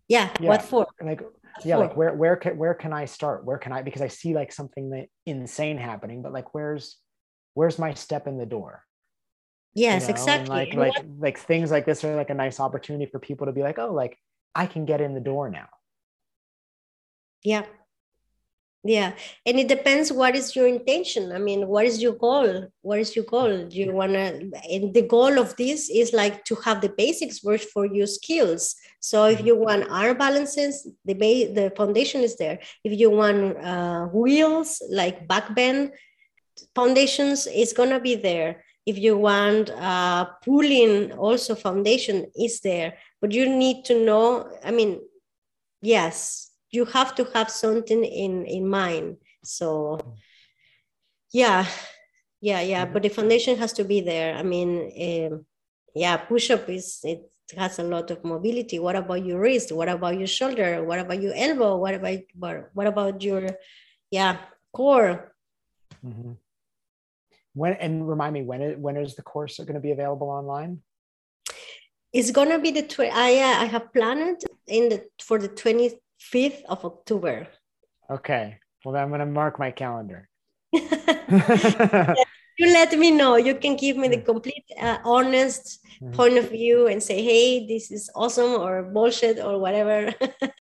Yeah, yeah, what for? Like, yeah, like where where can where can I start? Where can I because I see like something that insane happening, but like where's where's my step in the door? Yes, you know? exactly. And like like what- like things like this are like a nice opportunity for people to be like, oh, like I can get in the door now. yeah. Yeah. And it depends what is your intention. I mean, what is your goal? What is your goal? Do you want to, and the goal of this is like to have the basics work for your skills. So if you want arm balances, the ba- the foundation is there. If you want uh, wheels, like back bend foundations, it's going to be there. If you want uh, pulling, also foundation is there. But you need to know, I mean, yes you have to have something in in mind. So yeah yeah yeah but the foundation has to be there. I mean um, yeah push up is it has a lot of mobility. What about your wrist? What about your shoulder? What about your elbow? What about what, what about your yeah core? Mm-hmm. When and remind me when it, when is the course going to be available online? it's gonna be the tw- I, uh, I have planned in the for the 25th of october Okay. Well, then I'm going to mark my calendar. you let me know you can give me the complete uh, honest Mhm. point of view and say hey this is awesome or bullshit or whatever